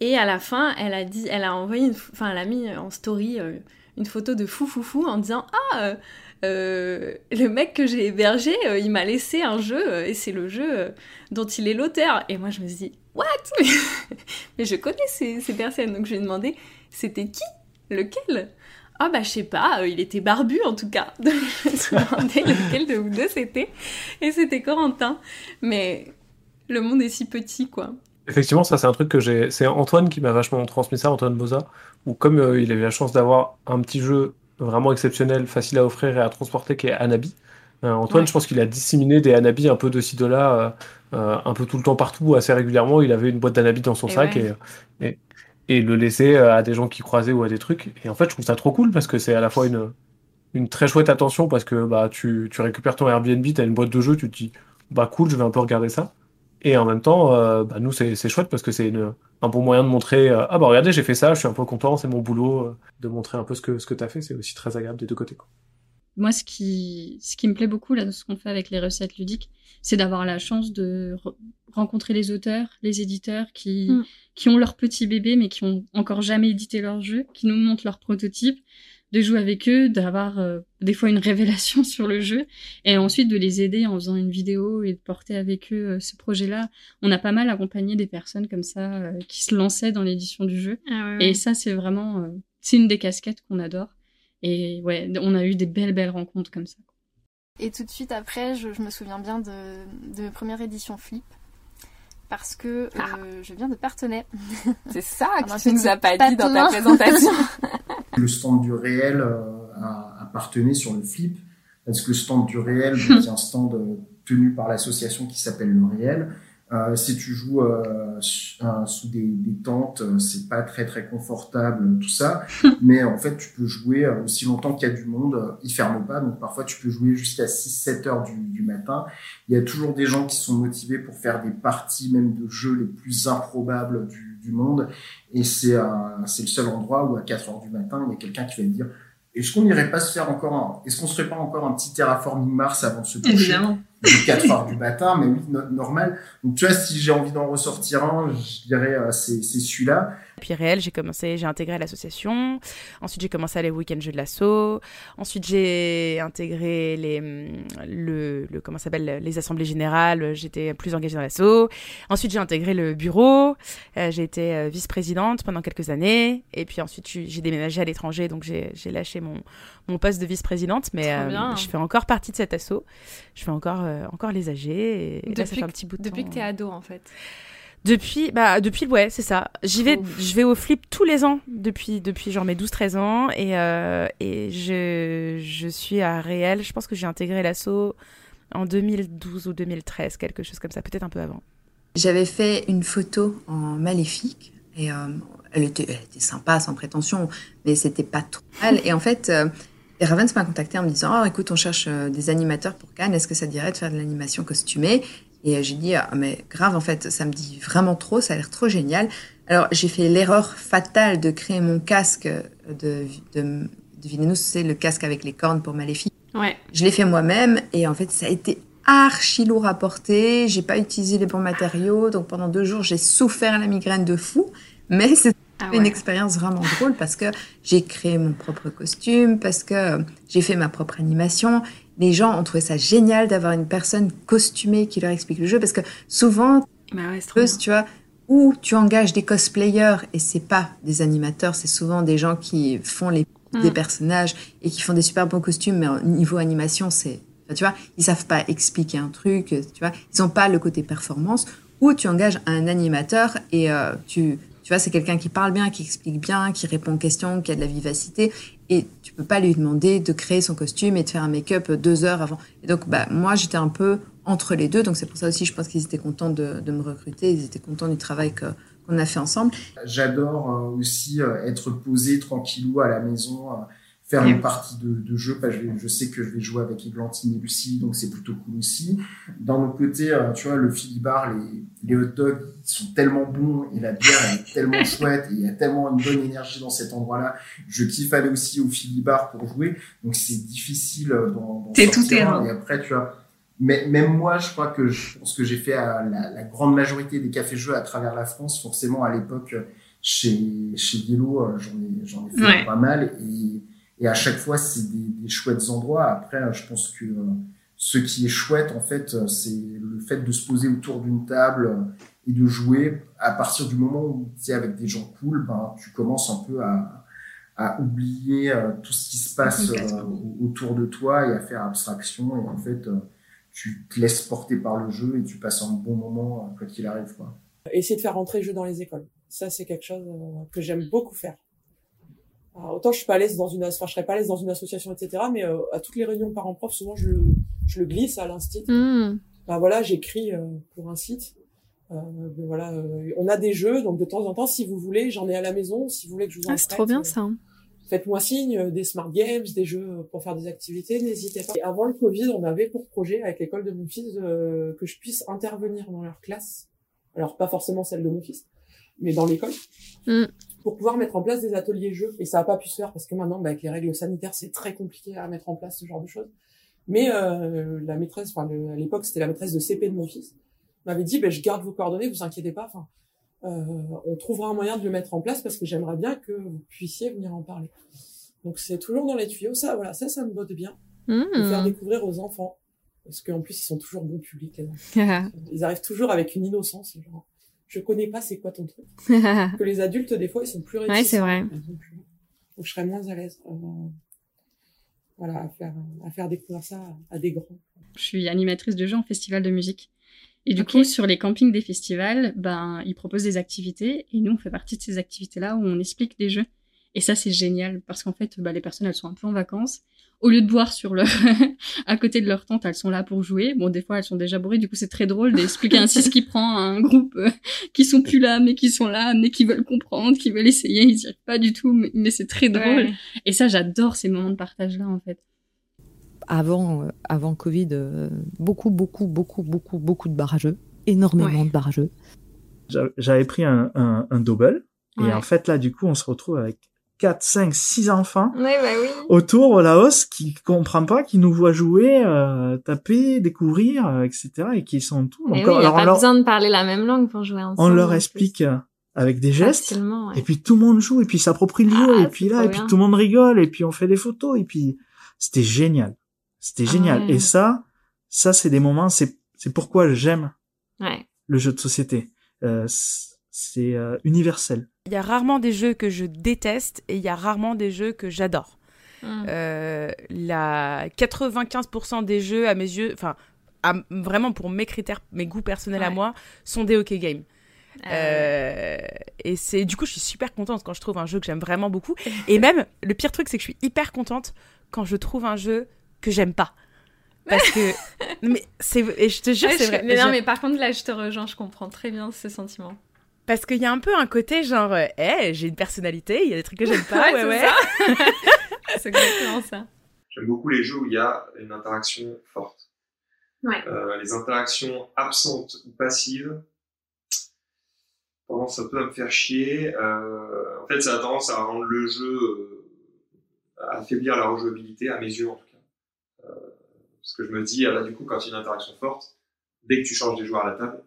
Et à la fin, elle a dit, elle a envoyé, enfin, elle a mis en story euh, une photo de fou fou fou en disant ah euh, le mec que j'ai hébergé, euh, il m'a laissé un jeu euh, et c'est le jeu dont il est l'auteur. Et moi je me suis dit what? Mais je connais ces, personnes, donc je lui ai demandé c'était qui, lequel? Ah bah je sais pas, il était barbu en tout cas. Je me suis demandé lequel de vous deux c'était. Et c'était Corentin. Mais le monde est si petit quoi. Effectivement, ça c'est un truc que j'ai. C'est Antoine qui m'a vachement transmis ça, Antoine Boza, où comme euh, il avait la chance d'avoir un petit jeu vraiment exceptionnel, facile à offrir et à transporter, qui est Anabi. euh, Antoine, Ouais. je pense qu'il a disséminé des Anabi un peu de ci de là, euh, euh, un peu tout le temps partout, assez régulièrement. Il avait une boîte d'Anabi dans son Et sac ouais. et, et, et le laissait à des gens qui croisaient ou à des trucs. Et en fait, je trouve ça trop cool parce que c'est à la fois une, une très chouette attention parce que bah, tu, tu récupères ton Airbnb, tu as une boîte de jeux, tu te dis, bah cool, je vais un peu regarder ça. Et en même temps, euh, bah, nous, c'est chouette parce que c'est un bon moyen de montrer euh, Ah bah regardez, j'ai fait ça, je suis un peu content, c'est mon boulot. euh, de montrer un peu ce que, ce que tu as fait, c'est aussi très agréable des deux côtés. Quoi. Moi, ce qui, ce qui me plaît beaucoup là, dans ce qu'on fait avec les recettes ludiques, c'est d'avoir la chance de re- rencontrer les auteurs, les éditeurs qui, Mm. qui ont leur petit bébé, mais qui ont encore jamais édité leur jeu, qui nous montrent leur prototype, de jouer avec eux, d'avoir euh, des fois une révélation sur le jeu, et ensuite de les aider en faisant une vidéo et de porter avec eux euh, ce projet-là. On a pas mal accompagné des personnes comme ça euh, qui se lançaient dans l'édition du jeu. Ah ouais, ouais. Et ça, c'est vraiment, euh, c'est une des casquettes qu'on adore. Et ouais, on a eu des belles, belles rencontres comme ça. Et tout de suite après, je, je me souviens bien de, de première édition Flip. Parce que euh, je viens de Partenay. C'est ça que tu nous as pas dit dans ta présentation. Le stand du réel euh, a- appartenait sur le flip, parce que le stand du réel, donc, qui est un stand euh, tenu par l'association qui s'appelle le réel. Euh, si tu joues euh, euh, sous des, des tentes, euh, c'est pas très très confortable, tout ça. Mais en fait, tu peux jouer aussi longtemps qu'il y a du monde. Ils ferment pas, donc parfois tu peux jouer jusqu'à 6-7 heures du, du matin. Il y a toujours des gens qui sont motivés pour faire des parties, même de jeux les plus improbables du, du monde. Et c'est le seul endroit où à 4 heures du matin, il y a quelqu'un qui va te dire est-ce qu'on n'irait pas se faire encore un, est-ce qu'on se ferait pas encore un petit terraforming Mars avant de se coucher? Évidemment. de 4 heures du matin, mais oui, no- normal. Donc tu vois, si j'ai envie d'en ressortir un, je dirais euh, c'est celui-là. Puis réel, j'ai commencé, j'ai intégré l'association. Ensuite, j'ai commencé à aller au week-end jeux de l'assaut. Ensuite, j'ai intégré les, hum, le, le comment s'appelle, les assemblées générales. J'étais plus engagée dans l'assaut. Ensuite, j'ai intégré le bureau. Euh, j'ai été euh, vice-présidente pendant quelques années. Et puis ensuite, j'ai déménagé à l'étranger, donc j'ai lâché mon, mon poste de vice-présidente. Mais euh, je fais encore partie de cet assaut. Je fais encore, euh, encore les AG. Et, et là, ça fait un que- petit bout de depuis temps. que t'es ado, en fait. Depuis, bah, depuis, ouais, c'est ça. J'y vais, je vais au flip tous les ans depuis, depuis genre mes 12-13 ans et, euh, et je, je suis à Réel. Je pense que j'ai intégré l'assaut en 2012 ou 2013, quelque chose comme ça, peut-être un peu avant. J'avais fait une photo en maléfique et euh, elle, était, elle était sympa, sans prétention, mais c'était pas trop mal. Et en fait, euh, Ravens m'a contacté en me disant Oh, écoute, on cherche euh, des animateurs pour Cannes, est-ce que ça te dirait de faire de l'animation costumée? Et euh, j'ai dit ah, Mais grave, en fait, ça me dit vraiment trop, ça a l'air trop génial. Alors, j'ai fait l'erreur fatale de créer mon casque de, de, devinez-nous, c'est le casque avec les cornes pour Maléfique. Ouais. Je l'ai fait moi-même et en fait, ça a été archi lourd à porter. J'ai pas utilisé les bons matériaux. Donc pendant deux jours, j'ai souffert la migraine de fou. Mais c'était Ah une expérience vraiment drôle parce que j'ai créé mon propre costume, parce que euh, j'ai fait ma propre animation. Les gens ont trouvé ça génial d'avoir une personne costumée qui leur explique le jeu parce que souvent, Bah ouais, tu vois, où tu engages des cosplayers et c'est pas des animateurs, c'est souvent des gens qui font les Mm. des personnages et qui font des super bons costumes, mais au niveau animation, c'est, enfin, tu vois, ils savent pas expliquer un truc, tu vois, ils ont pas le côté performance. Ou tu engages un animateur et euh, tu, tu vois, c'est quelqu'un qui parle bien, qui explique bien, qui répond aux questions, qui a de la vivacité, et tu peux pas lui demander de créer son costume et de faire un make-up deux heures avant. Et donc, bah, moi, j'étais un peu entre les deux, donc c'est pour ça aussi, je pense qu'ils étaient contents de, de me recruter, ils étaient contents du travail que, qu'on a fait ensemble. J'adore euh, aussi euh, être posé tranquillou à la maison, euh, faire une partie de, de jeu. Parce que je, sais que je vais jouer avec Églantine et Lucie, donc c'est plutôt cool aussi. D'un autre côté, euh, tu vois, le filibar, les, les hot dogs, ils sont tellement bons et la bière elle est tellement chouette et il y a tellement une bonne énergie dans cet endroit-là. Je kiffe aller aussi au filibar pour jouer, donc c'est difficile euh, d'en d'en T'es tout terrain. Et après, tu vois, mais même moi, je crois que je pense que j'ai fait à la, la grande majorité des cafés-jeux à travers la France. Forcément, à l'époque, euh, chez, chez Yellow, euh, j'en ai, j'en ai fait Ouais. pas mal. Et, et à chaque fois, c'est des, des chouettes endroits. Après, euh, je pense que euh, ce qui est chouette, en fait, euh, c'est le fait de se poser autour d'une table et de jouer. À partir du moment où tu es avec des gens cool, ben, tu commences un peu à, à oublier euh, tout ce qui se passe euh, autour de toi et à faire abstraction. Et en fait, euh, tu te laisses porter par le jeu et tu passes un bon moment quoi qu'il arrive. Quoi. Essayer de faire rentrer le jeu dans les écoles. Ça, c'est quelque chose que j'aime beaucoup faire. Alors, autant je suis pas à l'aise dans une, enfin, je serais pas à l'aise dans une association, etc. Mais euh, à toutes les réunions parents-prof, souvent je le, je le glisse à l'instit. Mm. Ben voilà, j'écris euh, pour un site. Euh, ben voilà, euh, on a des jeux, donc de temps en temps, si vous voulez, j'en ai à la maison. Si vous voulez que je vous en Ah, c'est trop bien euh, ça. hein. faites-moi signe, euh, des smart games, des jeux pour faire des activités, n'hésitez pas. Et avant le Covid, on avait pour projet avec l'école de mon fils euh, que je puisse intervenir dans leur classe. Alors pas forcément celle de mon fils, mais dans l'école. Mm. Pour pouvoir mettre en place des ateliers jeux. Et ça n'a pas pu se faire parce que maintenant, bah, avec les règles sanitaires, c'est très compliqué à mettre en place ce genre de choses. Mais euh, la maîtresse, enfin le- à l'époque, c'était la maîtresse de CP de mon fils, m'avait dit, bah, je garde vos coordonnées, vous inquiétez pas. Enfin, euh, on trouvera un moyen de le mettre en place parce que j'aimerais bien que vous puissiez venir en parler. Donc c'est toujours dans les tuyaux. Ça, voilà, ça, ça me botte bien. De faire découvrir aux enfants. Parce qu'en plus, ils sont toujours bons publics, les enfants. Ils arrivent toujours avec une innocence. Genre, je connais pas, c'est quoi ton truc. que les adultes, des fois, ils sont plus réticents. Ouais, c'est vrai. Donc, je serais moins à l'aise. euh, voilà, à faire, à faire découvrir ça à, à des grands. Je suis animatrice de jeux en festival de musique. Et du coup, sur les campings des festivals, ben, ils proposent des activités et nous, on fait partie de ces activités-là où on explique des jeux. Et ça, c'est génial parce qu'en fait, bah, les personnes, elles sont un peu en vacances. Au lieu de boire sur leur, à côté de leur tente, elles sont là pour jouer. Bon, des fois, elles sont déjà bourrées. Du coup, c'est très drôle d'expliquer ainsi ce qui prend à un groupe euh, qui sont plus là, mais qui sont là, mais qui veulent comprendre, qui veulent essayer. Ils y arrivent pas du tout, mais, mais c'est très drôle. Ouais. Et ça, j'adore ces moments de partage-là, en fait. Avant, euh, avant Covid, euh, beaucoup, beaucoup, beaucoup, beaucoup, beaucoup de barrageux. Énormément de barrageux. J'a- J'avais pris un, un, un double. Et Ouais. en fait, là, du coup, on se retrouve avec 4, 5, 6 enfants Ouais, bah oui. autour, la hausse, qui comprend pas, qui nous voit jouer, euh, taper, découvrir, euh, etc. et qui sont tout. Donc, oui, il n'y a alors, on pas leur- besoin de parler la même langue pour jouer ensemble. on leur en explique euh, avec des gestes. Ouais. Et puis tout le monde joue, et puis s'approprie le jeu, et puis là, et puis tout le monde rigole, et puis on fait des photos, et puis c'était génial. C'était génial. Ah ouais. Et ça, ça c'est des moments, c'est c'est pourquoi j'aime Ouais. le jeu de société. Euh, c'est euh, universel. Il y a rarement des jeux que je déteste et il y a rarement des jeux que j'adore. Mm. Euh, la 95% des jeux, à mes yeux, enfin, vraiment pour mes critères, mes goûts personnels à moi, sont des hockey games. Ah Euh, et c'est du coup, je suis super contente quand je trouve un jeu que j'aime vraiment beaucoup. Et même, le pire truc, c'est que je suis hyper contente quand je trouve un jeu que j'aime pas. Parce que. mais c'est. Et je te jure, Ouais, c'est je- vrai. Mais non, Je- mais par contre, là, je te rejoins, je comprends très bien ce sentiment. Parce qu'il y a un peu un côté genre, euh, Eh, j'ai une personnalité, il y a des trucs que j'aime pas, ouais, Ouais, c'est ça. c'est exactement ça. J'aime beaucoup les jeux où il y a une interaction forte. Ouais. Euh, les interactions absentes ou passives, tendance un peu à me faire chier. Euh, en fait, ça a tendance à rendre le jeu, euh, à affaiblir la rejouabilité, à mes yeux en tout cas. Euh, parce que je me dis, ah bah, du coup, quand il y a une interaction forte, dès que tu changes des joueurs à la table,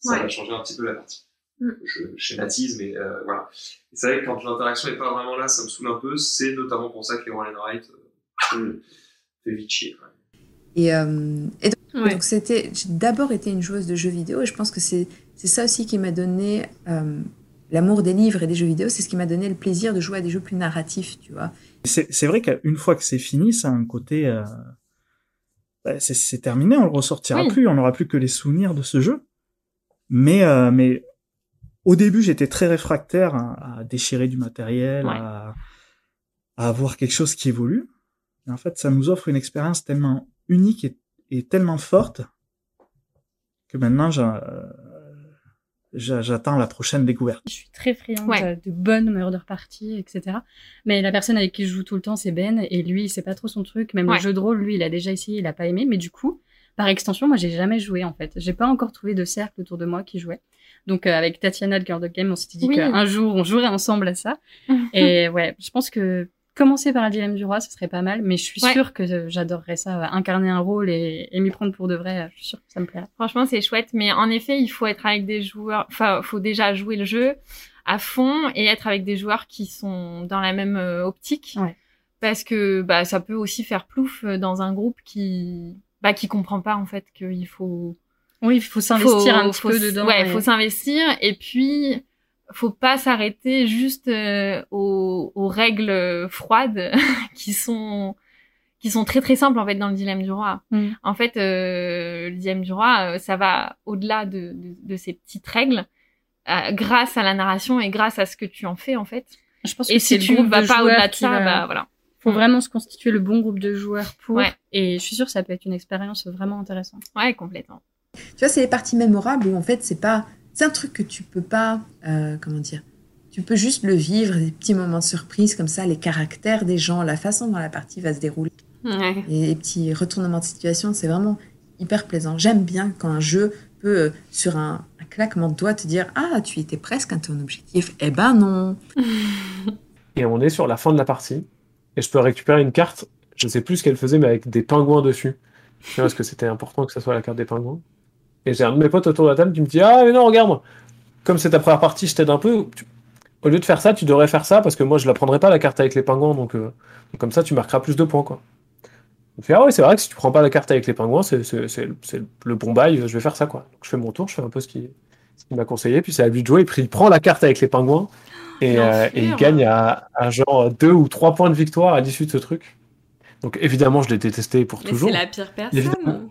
ça Ouais. va changer un petit peu la partie. Mm. Je schématise, mais euh, voilà. C'est vrai que quand l'interaction n'est pas vraiment là, ça me saoule un peu. C'est notamment pour ça que les Roll and Write euh, fait vite chier. Et, euh, et donc, Ouais. donc c'était, j'ai d'abord été une joueuse de jeux vidéo et je pense que c'est, c'est ça aussi qui m'a donné euh, l'amour des livres et des jeux vidéo. C'est ce qui m'a donné le plaisir de jouer à des jeux plus narratifs, tu vois. C'est c'est vrai qu'une fois que c'est fini, ça a un côté. euh, bah, c'est- c'est terminé, on le ressortira Oui. plus, on n'aura plus que les souvenirs de ce jeu. Mais, euh, mais au début, j'étais très réfractaire à, à déchirer du matériel, Ouais. à, à avoir quelque chose qui évolue. Et en fait, ça nous offre une expérience tellement unique et, et tellement forte que maintenant, euh, j'a- j'attends la prochaine découverte. Je suis très friande Ouais. de bonnes murder parties, etc. Mais la personne avec qui je joue tout le temps, c'est Ben, et lui, c'est pas trop son truc. Même Ouais. le jeu de rôle, lui, il a déjà essayé, il a pas aimé. Mais du coup, par extension, moi, j'ai jamais joué en fait. J'ai pas encore trouvé de cercle autour de moi qui jouait. Donc euh, avec Tatiana de Girl of Game, on s'était dit Oui. qu'un jour, on jouerait ensemble à ça. et ouais, je pense que commencer par un dilemme du roi, ce serait pas mal. Mais je suis Ouais. sûre que j'adorerais ça, euh, incarner un rôle et, et m'y prendre pour de vrai. euh, Je suis sûre que ça me plairait. Franchement, c'est chouette, mais en effet, il faut être avec des joueurs. Enfin, faut déjà jouer le jeu à fond et être avec des joueurs qui sont dans la même optique. Ouais. Parce que bah ça peut aussi faire plouf dans un groupe qui bah qui comprend pas en fait qu'il faut. Oui, il faut s'investir un petit faut peu dedans. Ouais, et- faut s'investir et puis faut pas s'arrêter juste euh, aux, aux règles froides qui sont qui sont très très simples en fait dans le dilemme du roi. Mm. En fait, euh, le dilemme du roi, euh, ça va au-delà de, de, de ces petites règles, euh, grâce à la narration et grâce à ce que tu en fais en fait. Je pense et que si c'est le tu groupe vas pas au-delà de ça, va- bah voilà. faut Mm. vraiment se constituer le bon groupe de joueurs pour. Ouais. Et je suis sûre que ça peut être une expérience vraiment intéressante. Ouais, complètement. Tu vois, c'est les parties mémorables où en fait, c'est pas, c'est un truc que tu peux pas, euh, comment dire, tu peux juste le vivre, des petits moments de surprise comme ça, les caractères des gens, la façon dont la partie va se dérouler. Ouais. Et les petits retournements de situation, c'est vraiment hyper plaisant. J'aime bien quand un jeu peut, euh, sur un, un claquement de doigts, te dire Ah, tu étais presque à ton objectif. Eh ben non Et on est sur la fin de la partie. Et je peux récupérer une carte, je sais plus ce qu'elle faisait, mais avec des pingouins dessus. Je sais pas, Parce que c'était important que ça soit la carte des pingouins. Et j'ai un de mes potes autour de la table qui me dit Ah, mais non, regarde, comme c'est ta première partie, je t'aide un peu. Tu- Au lieu de faire ça, tu devrais faire ça, parce que moi, je la prendrai pas la carte avec les pingouins, donc, euh, donc comme ça, tu marqueras plus de points, quoi. Je fais, ah ouais, c'est vrai que si tu prends pas la carte avec les pingouins, c'est le bon bail, je vais faire ça, quoi. Donc je fais mon tour, je fais un peu ce qu'il qu'il m'a conseillé, puis c'est à lui de jouer, et puis il prend la carte avec les pingouins, et, euh, et il gagne à, à genre deux ou trois points de victoire à l'issue de ce truc. Donc évidemment, je l'ai détesté pour Mais toujours. c'est la pire personne. Évidemment,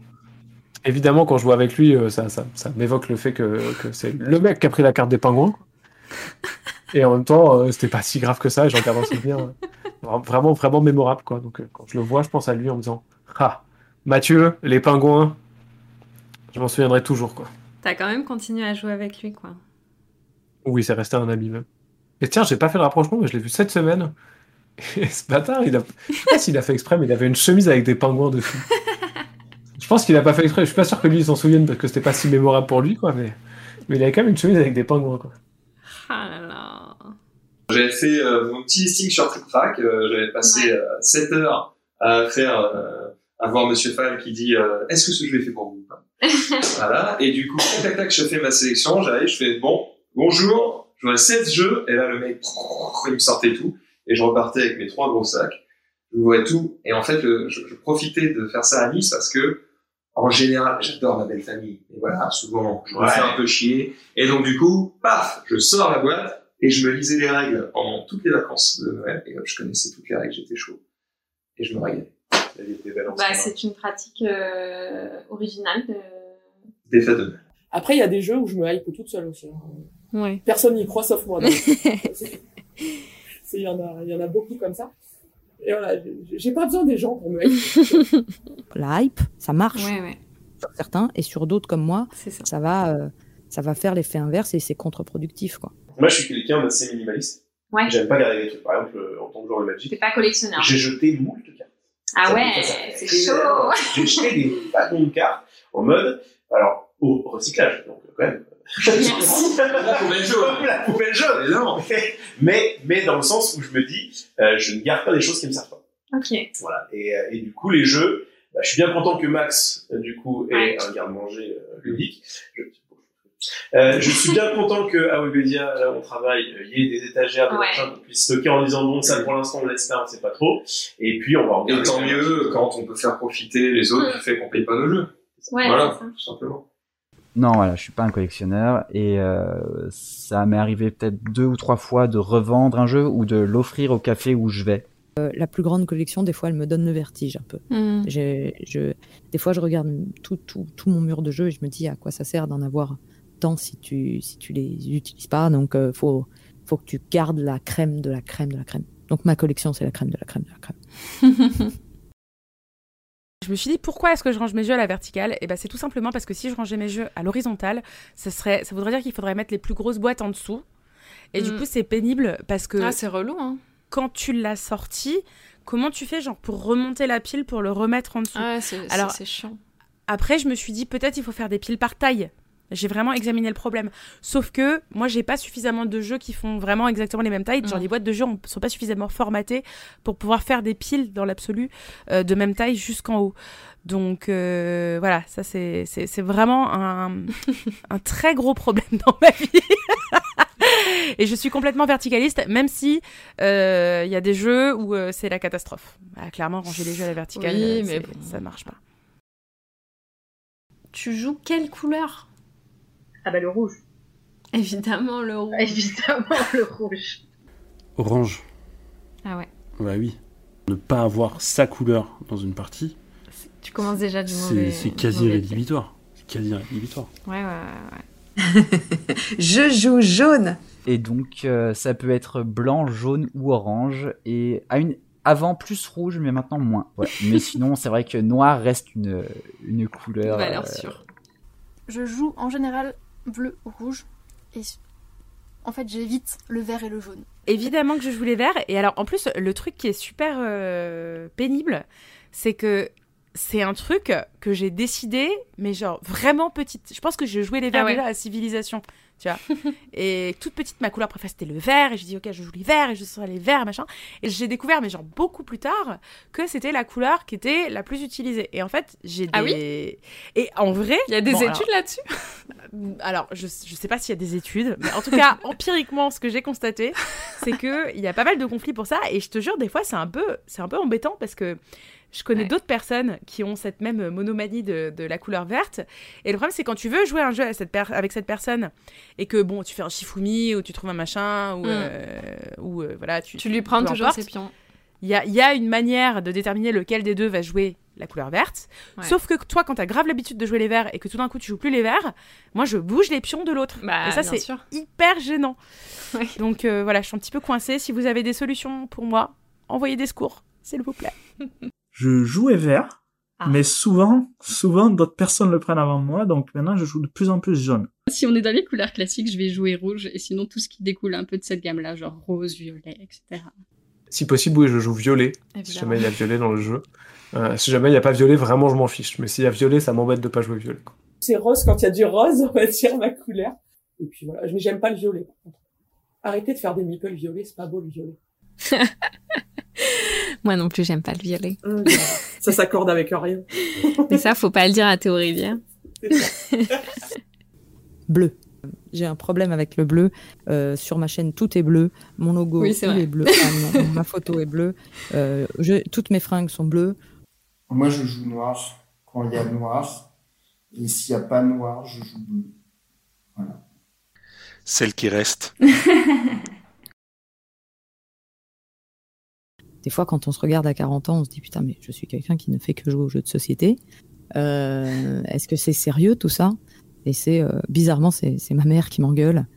évidemment, quand je joue avec lui, euh, ça, ça, ça m'évoque le fait que, que c'est le mec qui a pris la carte des pingouins. Et en même temps, euh, c'était pas si grave que ça, et j'en garde un souvenir euh, vra- vraiment, vraiment mémorable. Quoi. Donc euh, quand je le vois, je pense à lui en me disant Ah, Mathieu, les pingouins, je m'en souviendrai toujours. quoi. T'as quand même continué à jouer avec lui, quoi. Oui, c'est resté un ami même. Et tiens, j'ai pas fait le rapprochement, mais je l'ai vu cette semaine. Et ce bâtard, il a... je sais pas s'il a fait exprès, mais il avait une chemise avec des pingouins dessus. Je pense qu'il a pas fait exprès. Je suis pas sûr que lui il s'en souvienne parce que c'était pas si mémorable pour lui, quoi. Mais, mais il avait quand même une chemise avec des pingouins, quoi. Ah là là. J'avais fait euh, mon petit listing sur Trick Track. euh, J'avais passé 7 heures à faire, euh, à voir Monsieur Fall qui dit euh, Est-ce que ce jeu est fait pour vous Voilà. Et du coup, tac tac tac, je fais ma sélection. J'arrive, je fais bon, bonjour. Je vois 16 jeux. Et là, le mec, il me sortait tout. Et je repartais avec mes trois gros sacs. Je voyais tout. Et en fait, le- je, je profitais de faire ça à Nice parce que en général, j'adore ma belle famille. Et voilà, souvent, je me Ouais. fais un peu chier. Et donc, du coup, paf, je sors la boîte et je me lisais les règles pendant toutes les vacances de Noël. Et hop, je connaissais toutes les règles, j'étais chaud. Et je me régalais. Bah, c'est une pratique euh, originale de. Des fêtes de Noël. Après, il y a des jeux où je me hype toute seule aussi. hein. Ouais. Personne n'y croit sauf moi. donc. C'est- Il y, en a- il y en a beaucoup comme ça. Et voilà, j'ai- pas besoin des gens pour me hype. La hype, ça marche Ouais, ouais. sur certains et sur d'autres comme moi, ça. ça va, euh, ça va faire l'effet inverse et c'est contre-productif quoi. Moi, je suis quelqu'un d'assez minimaliste. Ouais. J'aime pas garder des trucs. Par exemple, euh, en tant que joueur de Magic, T'es pas collectionneur. j'ai jeté moult cartes. Ah Ça, ouais, c'est chaud. J'ai jeté des wagons de cartes en mode, alors, au recyclage, donc quand même. Merci. La poubelle jaune. La poubelle jaune. Mais, mais dans le sens où je me dis, euh, je ne garde pas des choses qui me servent pas. Ok. Voilà. Et, euh, et du coup, les jeux, bah, je suis bien content que Max, euh, du coup, ait un garde-manger euh, ludique. Je... Euh, je suis bien content que à Webedia, là où on travaille, il y ait des étagères, des Ouais. machins qu'on puisse stocker en disant bon, ça pour l'instant on laisse là, on sait pas trop. Et puis on va Et tant mieux quand on peut faire profiter les autres du fait qu'on paye pas nos jeux. Ouais, voilà, tout simplement. Non, voilà, je suis pas un collectionneur et euh, ça m'est arrivé peut-être deux ou trois fois de revendre un jeu ou de l'offrir au café où je vais. Euh, la plus grande collection, des fois, elle me donne le vertige un peu. Hmm. Je, des fois, je regarde tout, tout, tout mon mur de jeu et je me dis à quoi ça sert d'en avoir tant si tu, si tu les utilises pas. Donc, euh, faut, faut que tu gardes la crème de la crème de la crème. Donc, ma collection, c'est la crème de la crème de la crème. Je me suis dit pourquoi est-ce que je range mes jeux à la verticale? Et ben c'est tout simplement parce que si je rangeais mes jeux à l'horizontale, ça serait, ça voudrait dire qu'il faudrait mettre les plus grosses boîtes en dessous. Et du Mm. coup c'est pénible parce que Ah, c'est relou, hein. quand tu l'as sorti, comment tu fais genre pour remonter la pile pour le remettre en dessous? Ah, c'est c'est- Alors c'est chiant. après je me suis dit peut-être il faut faire des piles par taille. J'ai vraiment examiné le problème. Sauf que moi, j'ai pas suffisamment de jeux qui font vraiment exactement les mêmes tailles. Genre, Mm. les boîtes de jeux ne sont pas suffisamment formatées pour pouvoir faire des piles dans l'absolu euh, de même taille jusqu'en haut. Donc euh, voilà, ça c'est vraiment un, un très gros problème dans ma vie. Et je suis complètement verticaliste, même si euh, il y a des jeux où c'est la catastrophe. Ah, clairement, ranger les jeux à la verticale, Oui, mais bon. ça marche pas. Tu joues quelle couleur? Ah bah le rouge. Évidemment, le rouge. Évidemment le rouge. Orange. Ah ouais. Bah oui. Ne pas avoir sa couleur dans une partie, Tu commences déjà du c'est mauvais. c'est quasi rédhibitoire. C'est quasi rédhibitoire. Ouais, ouais, ouais. ouais. Je joue jaune. Et donc, euh, ça peut être blanc, jaune ou orange. Et à une... avant plus rouge, mais maintenant moins. Ouais. mais sinon, c'est vrai que noir reste une, une couleur. Valeur euh, sûre. Je joue en général bleu ou rouge. Et en fait, j'évite le vert et le jaune. Évidemment que je joue les verts. Et alors, en plus, le truc qui est super euh, pénible, c'est que c'est un truc que j'ai décidé, mais genre vraiment petite. Je pense que je jouais les verts Ah ouais. déjà à Civilisation, tu vois. et toute petite, ma couleur préférée c'était le vert. Et je dis ok, je joue les verts et je serai les verts, machin. Et j'ai découvert, mais genre beaucoup plus tard, que c'était la couleur qui était la plus utilisée. Et en fait, j'ai des. Ah oui Et en vrai, Il y a des bon, études alors- là-dessus alors, je, je sais pas s'il y a des études, mais en tout cas, empiriquement, ce que j'ai constaté, c'est que il y a pas mal de conflits pour ça. Et je te jure, des fois, c'est un peu, un peu embêtant parce que je connais d'autres personnes qui ont cette même monomanie de, de la couleur verte. Et le problème, c'est quand tu veux jouer un jeu à cette per- avec cette personne et que bon, tu fais un Shifumi ou tu trouves un machin ou, Mm. euh, ou euh, voilà, tu, Tu lui prends toujours ses pions. Il y a, il y a une manière de déterminer lequel des deux va jouer la couleur verte. Ouais. Sauf que toi, quand tu as grave l'habitude de jouer les verts et que tout d'un coup tu joues plus les verts, moi je bouge les pions de l'autre. Bah, et ça, c'est hyper gênant. Donc euh, voilà, je suis un petit peu coincée. Si vous avez des solutions pour moi, envoyez des secours, s'il vous plaît. Je jouais vert, Ah. mais souvent, souvent d'autres personnes le prennent avant moi, donc maintenant je joue de plus en plus jaune. Si on est dans les couleurs classiques, je vais jouer rouge, et sinon tout ce qui découle un peu de cette gamme-là, genre rose, violet, etc. Si possible, oui, je joue violet. Si jamais il y a violet dans le jeu. Euh, si jamais il n'y a pas violet, vraiment, je m'en fiche. Mais s'il y a violet, ça m'embête de pas jouer violet. C'est rose quand il y a du rose, on va dire ma couleur. Et puis voilà, mais j'aime pas le violet. Arrêtez de faire des meeples violets, c'est pas beau le violet. Moi non plus, j'aime pas le violet. Ça s'accorde avec rien. Mais ça, faut pas le dire à Théorie bien. Bleu. J'ai un problème avec le bleu. Euh, sur ma chaîne, tout est bleu. Mon logo, Oui, est bleu. Ah non, ma photo est bleue. Euh, je- toutes mes fringues sont bleues. Moi, je joue noir quand il y a noir. Et s'il n'y a pas noir, je joue bleu. Voilà. Celle qui reste. Des fois, quand on se regarde à 40 ans, on se dit putain, mais je suis quelqu'un qui ne fait que jouer aux jeux de société. Euh, Est-ce que c'est sérieux tout ça? Et c'est euh, bizarrement, c'est ma mère qui m'engueule,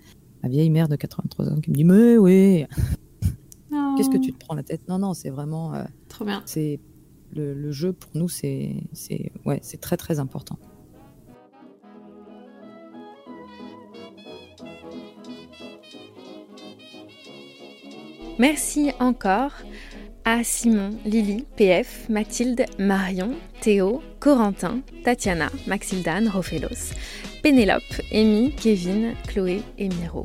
ma vieille mère de 83 ans qui me dit mais oui, qu'est-ce que tu te prends la tête? Non, non, c'est vraiment. euh, Trop bien. C'est le, le jeu pour nous, c'est c'est ouais, c'est très très important. Merci encore à Simon, Lily, PF, Mathilde, Marion, Théo, Corentin, Tatiana, Maxildane, Rofelos, Pénélope, Amy, Kevin, Chloé et Miro.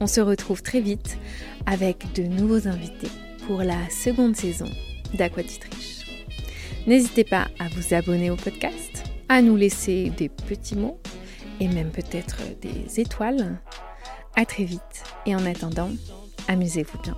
On se retrouve très vite avec de nouveaux invités pour la seconde saison d'Aquatitriche. N'hésitez pas à vous abonner au podcast, à nous laisser des petits mots et même peut-être des étoiles. À très vite et en attendant, amusez-vous bien.